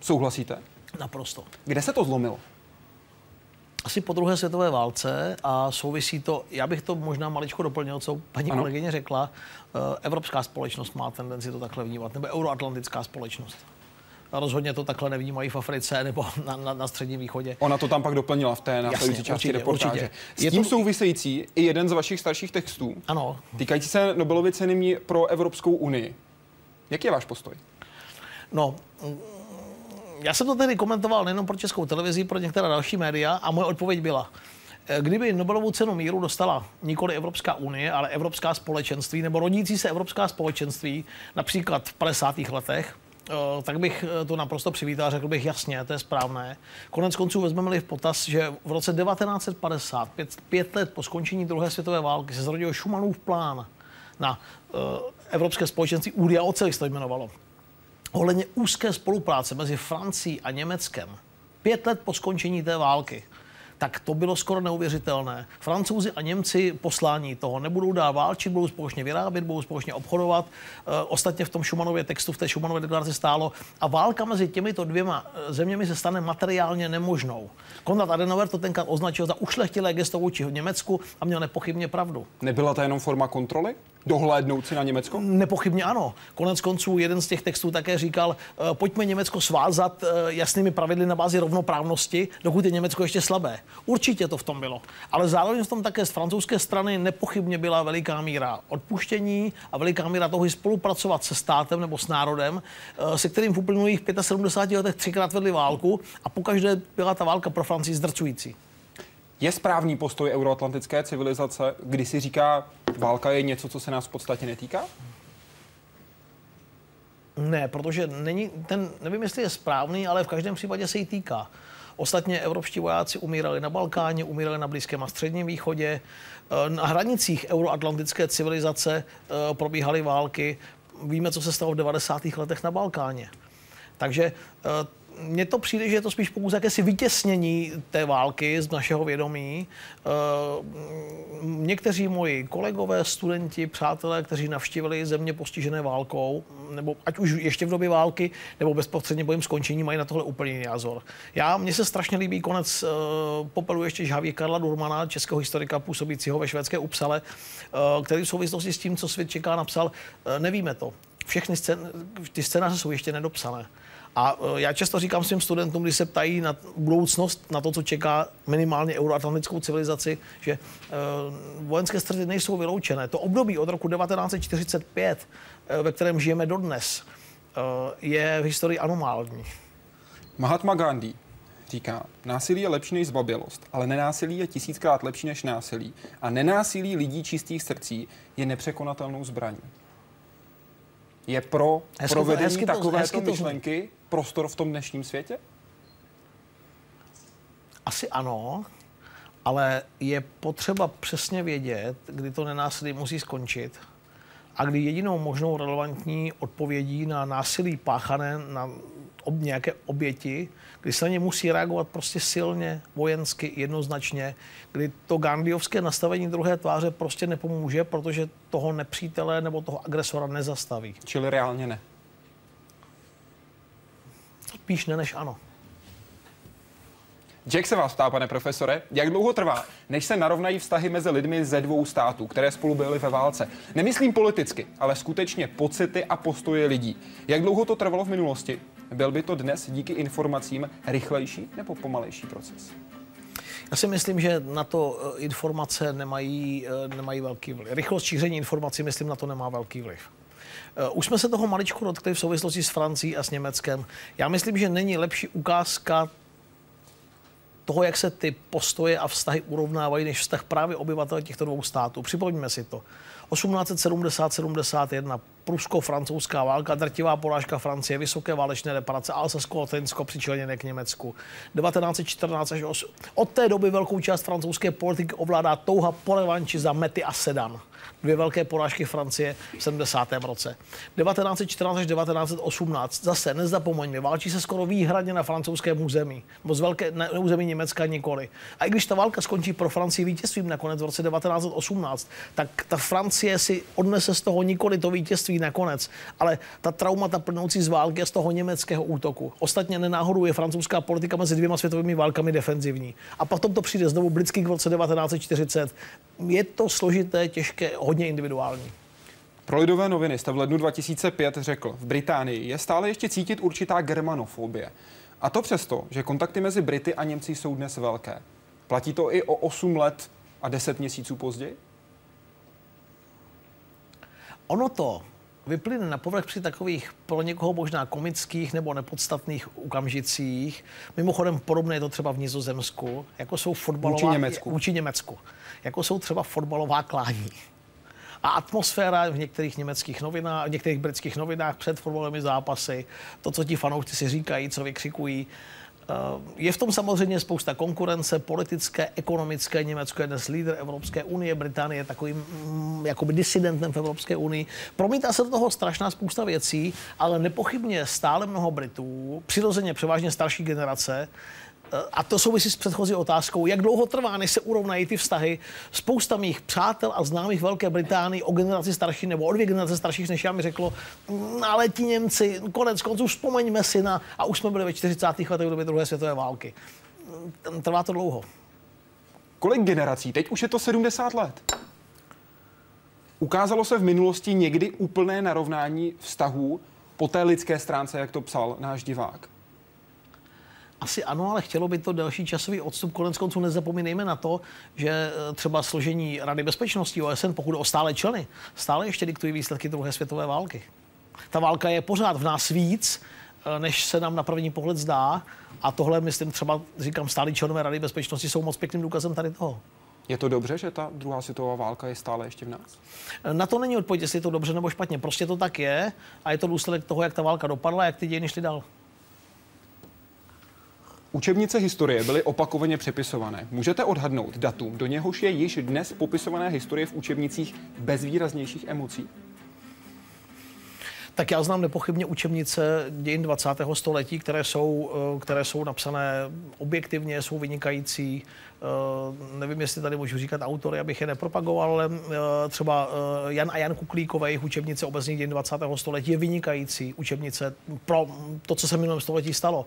Souhlasíte? Naprosto. Kde se to zlomilo? Asi po druhé světové válce a souvisí to, já bych to možná maličko doplnil, co paní ano. kolegyně řekla, eh, evropská společnost má tendenci to takhle vnímat, nebo euroatlantická společnost. Rozhodně to takhle nevnímají v Africe nebo na, na, na Středním východě. Ona to tam pak doplnila v té následující části určitě, reportáže. Určitě. S tím to... související i jeden z vašich starších textů. Ano. Týkající se Nobelovy ceny pro Evropskou unii. Jaký je váš postoj? No, já jsem to tedy komentoval nejenom pro českou televizi, pro některá další média a moje odpověď byla, eh, kdyby Nobelovu cenu míru dostala nikoli Evropská unie, ale Evropská společenství nebo rodící se Evropská společenství, například v 50. letech, eh, tak bych eh, to naprosto přivítal řekl bych jasně, to je správné. Konec konců vezmeme-li v potaz, že v roce 1950, pět, pět let po skončení druhé světové války, se zrodil Schumannův plán na Evropské společenství Uria Oceli se to jmenovalo ohledně úzké spolupráce mezi Francií a Německem. Pět let po skončení té války tak to bylo skoro neuvěřitelné. Francouzi a Němci poslání toho nebudou dál válčit, budou společně vyrábět, budou společně obchodovat. E, ostatně v tom Šumanově textu, v té Šumanově deklaraci stálo. A válka mezi těmito dvěma eh, zeměmi se stane materiálně nemožnou. Konrad Adenauer to tenkrát označil za ušlechtilé gesto vůči Německu a měl nepochybně pravdu. Nebyla to jenom forma kontroly? dohlédnout si na Německo? Nepochybně ano. Konec konců jeden z těch textů také říkal, eh, pojďme Německo svázat jasnými pravidly na bázi rovnoprávnosti, dokud je Německo ještě slabé. Určitě to v tom bylo. Ale zároveň v tom také z francouzské strany nepochybně byla veliká míra odpuštění a veliká míra toho i spolupracovat se státem nebo s národem, eh, se kterým v uplynulých 75 letech třikrát vedli válku a pokaždé byla ta válka pro Francii zdrcující. Je správný postoj euroatlantické civilizace, kdy si říká, válka je něco, co se nás v podstatě netýká? Ne, protože není, ten, nevím, jestli je správný, ale v každém případě se jí týká. Ostatně evropští vojáci umírali na Balkáně, umírali na Blízkém a Středním východě. Eh, na hranicích euroatlantické civilizace eh, probíhaly války. Víme, co se stalo v 90. letech na Balkáně. Takže eh, mně to přijde, že je to spíš pouze jakési vytěsnění té války z našeho vědomí. Eh, někteří moji kolegové, studenti, přátelé, kteří navštívili země postižené válkou, nebo ať už ještě v době války, nebo bezprostředně po jejím skončení, mají na tohle úplně jiný názor. Já, mně se strašně líbí konec uh, popelu ještě žhaví Karla Durmana, českého historika působícího ve švédské Upsale, uh, který v souvislosti s tím, co svět čeká, napsal, nevíme to. Všechny scén- ty scénáře jsou ještě nedopsané. A e, já často říkám svým studentům, když se ptají na budoucnost, na to, co čeká minimálně euroatlantickou civilizaci, že uh, vojenské střety nejsou vyloučené. To období od roku 1945, uh, ve kterém žijeme dodnes, je v historii anomální. Mahatma Gandhi říká, násilí je lepší než zbabělost, ale nenásilí je tisíckrát lepší než násilí. A nenásilí lidí čistých srdcí je nepřekonatelnou zbraní. Je pro hezky provedení to, takovéto myšlenky prostor v tom dnešním světě? Asi ano, ale je potřeba přesně vědět, kdy to nenásilí musí skončit a kdy jedinou možnou relevantní odpovědí na násilí páchané na ob, nějaké oběti, kdy se na ně musí reagovat prostě silně, vojensky, jednoznačně, kdy to gandhiovské nastavení druhé tváře prostě nepomůže, protože toho nepřítele nebo toho agresora nezastaví. Čili reálně ne. Spíš ne než ano. Jack se vás ptá, pane profesore, jak dlouho trvá, než se narovnají vztahy mezi lidmi ze dvou států, které spolu byly ve válce? Nemyslím politicky, ale skutečně pocity a postoje lidí. Jak dlouho to trvalo v minulosti? Byl by to dnes díky informacím rychlejší nebo pomalejší proces? Já si myslím, že na to eh, informace nemají, eh, nemají velký vliv. Rychlost šíření informací, myslím, na to nemá velký vliv. Eh, už jsme se toho maličko dotkli v souvislosti s Francií a s Německem. Já myslím, že není lepší ukázka toho, jak se ty postoje a vztahy urovnávají, než vztah právě obyvatel těchto dvou států. Připomeňme si to. 1870-71 prusko-francouzská válka, drtivá porážka Francie, vysoké válečné reparace, Alsasko-Lotensko přičleněné k Německu. 1914 až 8. Od té doby velkou část francouzské politiky ovládá touha po revanči za Mety a Sedan dvě velké porážky Francie v 70. roce. 1914 až 1918, zase nezapomeňme, válčí se skoro výhradně na francouzském území, z velké, na území Německa nikoli. A i když ta válka skončí pro Francii vítězstvím nakonec v roce 1918, tak ta Francie si odnese z toho nikoli to vítězství nakonec, ale ta traumata plnoucí z války z toho německého útoku. Ostatně nenáhodou je francouzská politika mezi dvěma světovými válkami defenzivní. A potom to přijde znovu Blitzkrieg v roce 1940. Je to složité, těžké, hodně individuální. Pro lidové noviny jste v lednu 2005 řekl, v Británii je stále ještě cítit určitá germanofobie. A to přesto, že kontakty mezi Brity a Němci jsou dnes velké. Platí to i o 8 let a 10 měsíců později? Ono to vyplyne na povrch při takových pro někoho možná komických nebo nepodstatných okamžicích. Mimochodem podobné je to třeba v Nizozemsku, jako jsou fotbalová... Vůči Německu. Vůči Německu. Jako jsou třeba fotbalová klání. A atmosféra v některých německých novinách, v některých britských novinách před fotbalovými zápasy, to, co ti fanoušci si říkají, co vykřikují, je v tom samozřejmě spousta konkurence politické, ekonomické. Německo je dnes lídr Evropské unie, Británie je takovým mm, jakoby disidentem v Evropské unii. Promítá se do toho strašná spousta věcí, ale nepochybně stále mnoho Britů, přirozeně převážně starší generace, Eh, a to souvisí s předchozí otázkou, jak dlouho trvá, než se urovnají ty vztahy. Spousta mých přátel a známých Velké Británii o generaci starší nebo o dvě generace starších, než já mi řeklo, "Mm, ale ti Němci, konec konců vzpomeňme si na, a už jsme byli ve 40. letech v době druhé světové války. Mm, Trvá to dlouho. Kolik generací? Teď už je to 70 let. Ukázalo se v minulosti někdy úplné narovnání vztahů po té lidské stránce, jak to psal náš divák? Asi ano, ale chtělo by to delší časový odstup. Konec konců nezapomínejme na to, že eh, třeba složení Rady bezpečnosti OSN, pokud o stále členy, stále ještě diktují výsledky druhé světové války. Ta válka je pořád v nás víc, eh, než se nám na první pohled zdá. A tohle, myslím, třeba říkám, stálí členové Rady bezpečnosti jsou moc pěkným důkazem tady toho. Je to dobře, že ta druhá světová válka je stále ještě v nás? Na to není odpověď, jestli je to dobře nebo špatně. Prostě to tak je a je to důsledek toho, jak ta válka dopadla, jak ty dějiny šly dál. Učebnice historie byly opakovaně přepisované. Můžete odhadnout datum, do něhož je již dnes popisované historie v učebnicích bez výraznějších emocí? Tak já znám nepochybně učebnice dějin 20. století, které jsou, eh, které jsou napsané objektivně, jsou vynikající. Eh, Nevím, jestli tady můžu říkat autory, abych je nepropagoval, ale eh, třeba Jan a Jan Kuklíkové, jejich učebnice obecných dějin 20. století je vynikající učebnice pro to, co se v minulém století stalo.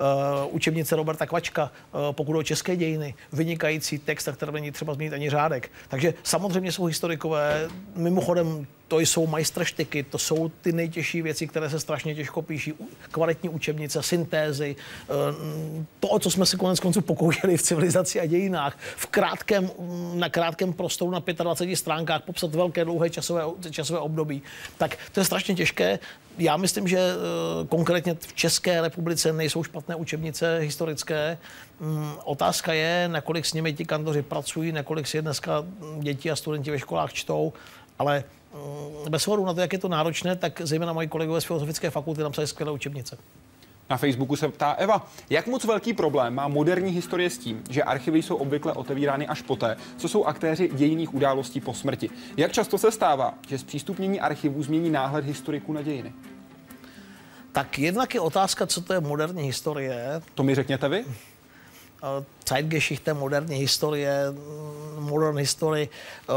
Uh, učebnice Roberta Kvačka, uh, pokud o české dějiny, vynikající text, na kterém není třeba zmínit ani řádek. Takže samozřejmě jsou historikové, mimochodem to jsou majstrštiky, to jsou ty nejtěžší věci, které se strašně těžko píší. Kvalitní učebnice, syntézy, eh, to, o co jsme se konec konců pokoušeli v civilizaci a dějinách, v krátkém, na krátkém prostoru na 25 stránkách popsat velké dlouhé časové, časové období. Tak to je strašně těžké. Já myslím, že eh, konkrétně v České republice nejsou špatné učebnice historické. Mm, Otázka je, nakolik s nimi ti kantoři pracují, nakolik si je dneska děti a studenti ve školách čtou, ale bez ohledu na to, jak je to náročné, tak zejména moji kolegové z Filozofické fakulty napsali skvělé učebnice. Na Facebooku se ptá Eva, jak moc velký problém má moderní historie s tím, že archivy jsou obvykle otevírány až poté, co jsou aktéři dějinných událostí po smrti. Jak často se stává, že zpřístupnění archivů změní náhled historiků na dějiny? Tak jednak je otázka, co to je moderní historie. To mi řekněte vy? Eh, Zeitgeschichte, moderní historie, mm, modern history, eh,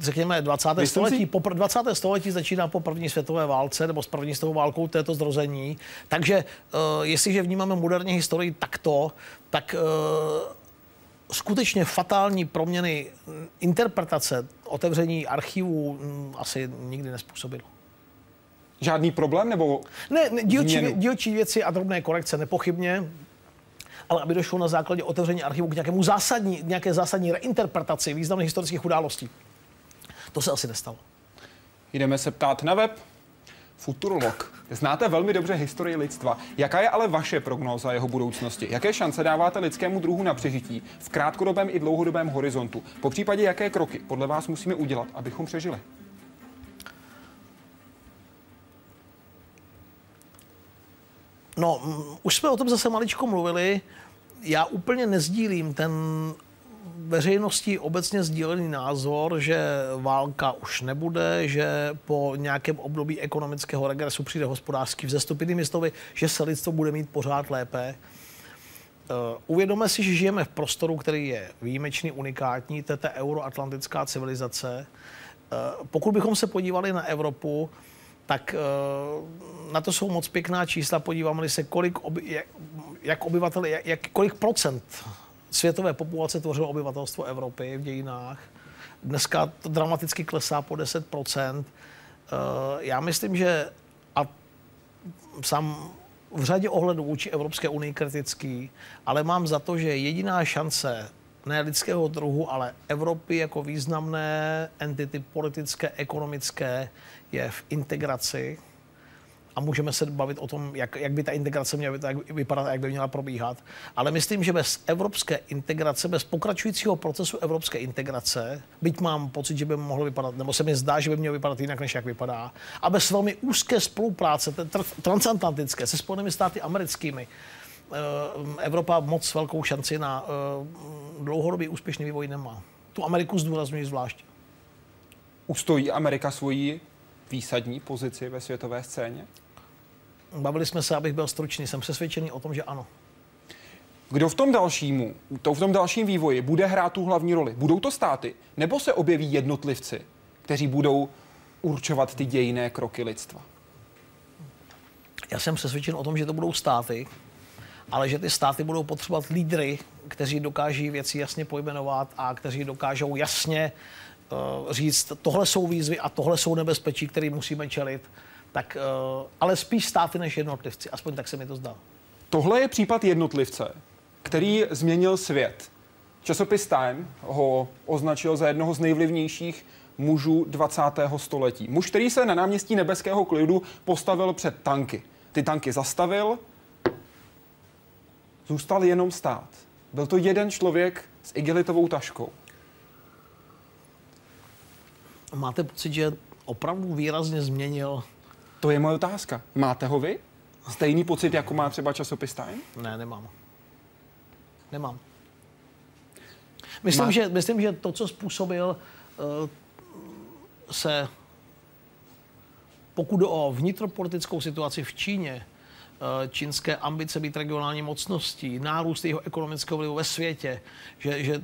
řekněme 20. Myslím století. si- Po pr- 20. století začíná po první světové válce nebo s první světovou válkou, to je to zrození. Takže eh, jestliže vnímáme moderní historii takto, tak skutečně fatální proměny interpretace, otevření archivů mm, asi nikdy nespůsobilo. Žádný problém nebo Ne, ne dílčí, Změnu. dílčí věci a drobné korekce nepochybně, ale aby došlo na základě otevření archivu k nějakému zásadní, nějaké zásadní reinterpretaci významných historických událostí. To se asi nestalo. Jdeme se ptát na web. futurolog. Znáte velmi dobře historii lidstva. Jaká je ale vaše prognóza jeho budoucnosti? Jaké šance dáváte lidskému druhu na přežití v krátkodobém i dlouhodobém horizontu? Po případě, jaké kroky podle vás musíme udělat, abychom přežili? No, už jsme o tom zase maličko mluvili. Já úplně nezdílím ten veřejností obecně sdílený názor, že válka už nebude, že po nějakém období ekonomického regresu přijde hospodářský vzestup. Jinými slovy, že se lidstvo bude mít pořád lépe. Uh, uvědomme si, že žijeme v prostoru, který je výjimečný, unikátní, to je ta euroatlantická civilizace. Uh, pokud bychom se podívali na Evropu, tak uh, na to jsou moc pěkná čísla. Podíváme se, kolik oby, jak, jak obyvatel, jak, jak, kolik procent světové populace tvořilo obyvatelstvo Evropy v dějinách. Dneska to dramaticky klesá po 10 eh, Já myslím, že a sám v řadě ohledů vůči Evropské unii kritický, ale mám za to, že jediná šance ne lidského druhu, ale Evropy jako významné entity politické, ekonomické je v integraci a můžeme se bavit o tom, jak, jak by ta integrace měla vypadat a jak by měla probíhat. Ale myslím, že bez evropské integrace, bez pokračujícího procesu evropské integrace, byť mám pocit, že by mohlo vypadat, nebo se mi zdá, že by mělo vypadat jinak, než jak vypadá, a bez velmi úzké spolupráce, transatlantické, se Spojenými státy americkými, eh, Evropa moc velkou šanci na eh, dlouhodobý úspěšný vývoj nemá. Tu Ameriku zdůrazňuji zvlášť. Ustojí Amerika svoji výsadní pozici ve světové scéně? Bavili jsme se, abych byl stručný. Jsem přesvědčený o tom, že ano. Kdo v tom dalšímu, to v tom dalším vývoji bude hrát tu hlavní roli? Budou to státy? Nebo se objeví jednotlivci, kteří budou určovat ty dějinné kroky lidstva? Já jsem přesvědčen o tom, že to budou státy, ale že ty státy budou potřebovat lídry, kteří dokáží věci jasně pojmenovat a kteří dokážou jasně uh, říct, tohle jsou výzvy a tohle jsou nebezpečí, které musíme čelit. Tak, uh, ale spíš státy než jednotlivci, aspoň tak se mi to zdá. Tohle je případ jednotlivce, který změnil svět. Časopis Time ho označil za jednoho z nejvlivnějších mužů 20. století. Muž, který se na náměstí Nebeského klidu postavil před tanky. Ty tanky zastavil, zůstal jenom stát. Byl to jeden člověk s igelitovou taškou. Máte pocit, že opravdu výrazně změnil? To je moje otázka. Máte ho vy? Stejný pocit, jako má třeba časopis Time? Ne, nemám. Nemám. Myslím, Má... že, myslím, že to, co způsobil, uh, se, pokud o vnitropolitickou situaci v Číně, uh, čínské ambice být regionální mocností, nárůst jeho ekonomického vlivu ve světě, že, že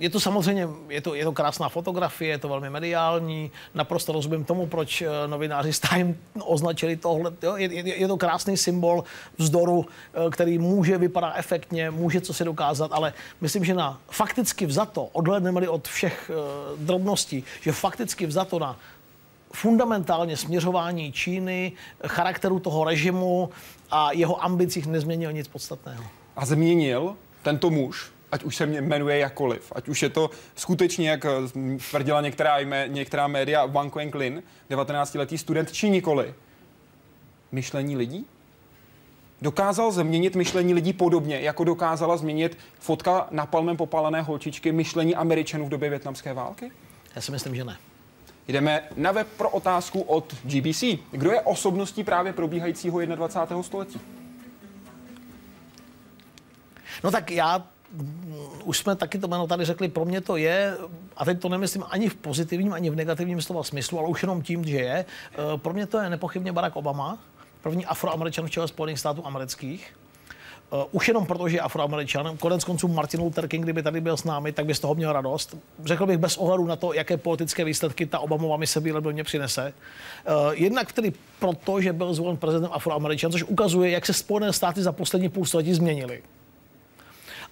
je to samozřejmě, je to, je to krásná fotografie, je to velmi mediální, naprosto rozumím tomu, proč eh, novináři z Time označili tohle. Jo? Je, je, je to krásný symbol vzdoru, eh, který může vypadat efektně, může co si dokázat, ale myslím, že na fakticky vzato, odhledneme od všech uh, drobností, že fakticky vzato na fundamentálně směřování Číny, charakteru toho režimu a jeho ambicích nezměnil nic podstatného. A změnil tento muž ať už se mě jmenuje jakoliv, ať už je to skutečně, jak eh, tvrdila některá, jmé, některá média, Wang Wenklin, 19-letý student, či nikoli. Myšlení lidí? Dokázal změnit myšlení lidí podobně, jako dokázala změnit fotka na palmem popalené holčičky myšlení Američanů v době větnamské války? Já si myslím, že ne. Jdeme na web pro otázku od GBC. Kdo je osobností právě probíhajícího 21. století? No tak já už jsme taky to jméno tady řekli, pro mě to je, a teď to nemyslím ani v pozitivním, ani v negativním slova smyslu, ale už jenom tím, že je, eh, pro mě to je nepochybně Barack Obama, první afroameričan v čele Spojených států amerických. Uh, už jenom proto, že je afroameričan. Konec konců Martin Luther King, kdyby tady byl s námi, tak by z toho měl radost. Řekl bych bez ohledu na to, jaké politické výsledky ta Obamova mise domě přinese. Uh, jednak tedy proto, že byl zvolen prezidentem afroameričan, což ukazuje, jak se Spojené státy za poslední půl století změnily.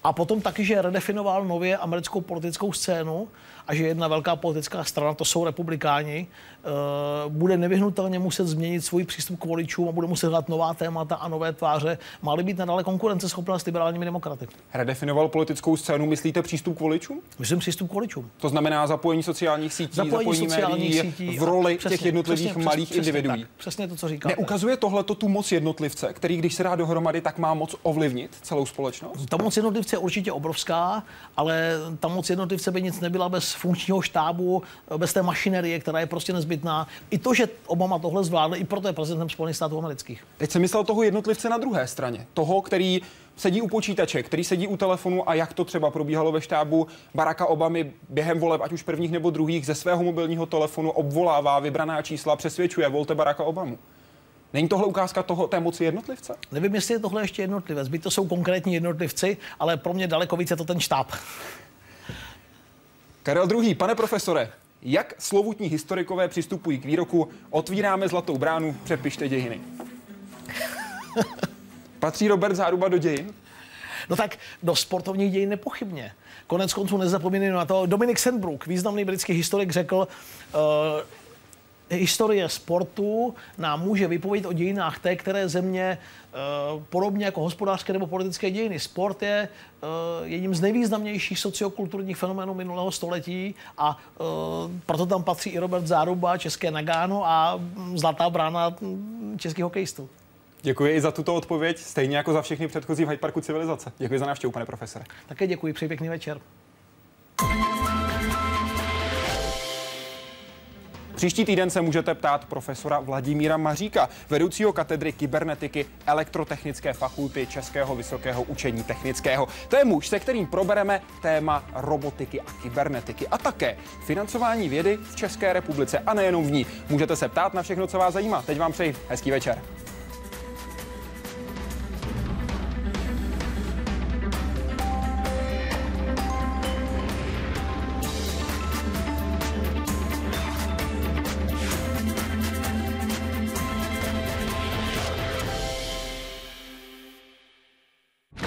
A potom taky, že redefinoval nově americkou politickou scénu a že jedna velká politická strana, to jsou republikáni, eh, bude nevyhnutelně muset změnit svůj přístup k voličům a bude muset hledat nová témata a nové tváře. Má být nadále konkurenceschopná s liberálními demokraty. Redefinoval politickou scénu, myslíte přístup k voličům? Myslím přístup k voličům. To znamená zapojení sociálních sítí, Zapojení zapojení, sociálních médií sítí v roli přesně, těch jednotlivých přesně, malých přesně, individuí. tak, přesně to, co říkáte. Neukazuje tohle tu moc jednotlivce, který když se dá dohromady, tak má moc ovlivnit celou společnost? Ta moc jednotlivce je určitě obrovská, ale ta moc jednotlivce by nic nebyla bez funkčního štábu, bez té mašinerie, která je prostě nezbytná. I to, že Obama tohle zvládl, i proto je prezidentem Spojených států amerických. Teď jsem myslel toho jednotlivce na druhé straně. Toho, který sedí u počítače, který sedí u telefonu a jak to třeba probíhalo ve štábu Baracka Obamy během voleb, ať už prvních nebo druhých, ze svého mobilního telefonu obvolává vybraná čísla, přesvědčuje, volte Baracka Obamu. Není tohle ukázka toho, té moci jednotlivce? Nevím, jestli je tohle ještě jednotlivec. Byť to jsou konkrétní jednotlivci, ale pro mě daleko více je to ten štáb. Karel II. Pane profesore, jak slovutní historikové přistupují k výroku otvíráme zlatou bránu, přepište dějiny? Patří Robert Záruba do dějin? No tak do sportovních dějin nepochybně. Konec konců nezapomínejme na to. Dominik Sandbrook, významný britský historik, řekl, uh, historie sportu nám může vypovědět o dějinách té, které země, uh, podobně jako hospodářské nebo politické dějiny. Sport je uh, jedním z nejvýznamnějších sociokulturních fenoménů minulého století a uh, proto tam patří i Robert Záruba, české Nagano a mm, zlatá brána mm, českých hokejistů. Děkuji i za tuto odpověď, stejně jako za všechny předchozí v Hyde Parku civilizace. Děkuji za návštěvu, pane profesore. Také děkuji, přeji pěkný večer. Příští týden se můžete ptát profesora Vladimíra Maříka, vedoucího katedry kybernetiky elektrotechnické fakulty Českého vysokého učení technického. To je muž, se kterým probereme téma robotiky a kybernetiky a také financování vědy v České republice a nejenom v ní. Můžete se ptát na všechno, co vás zajímá. Teď vám přeji hezký večer.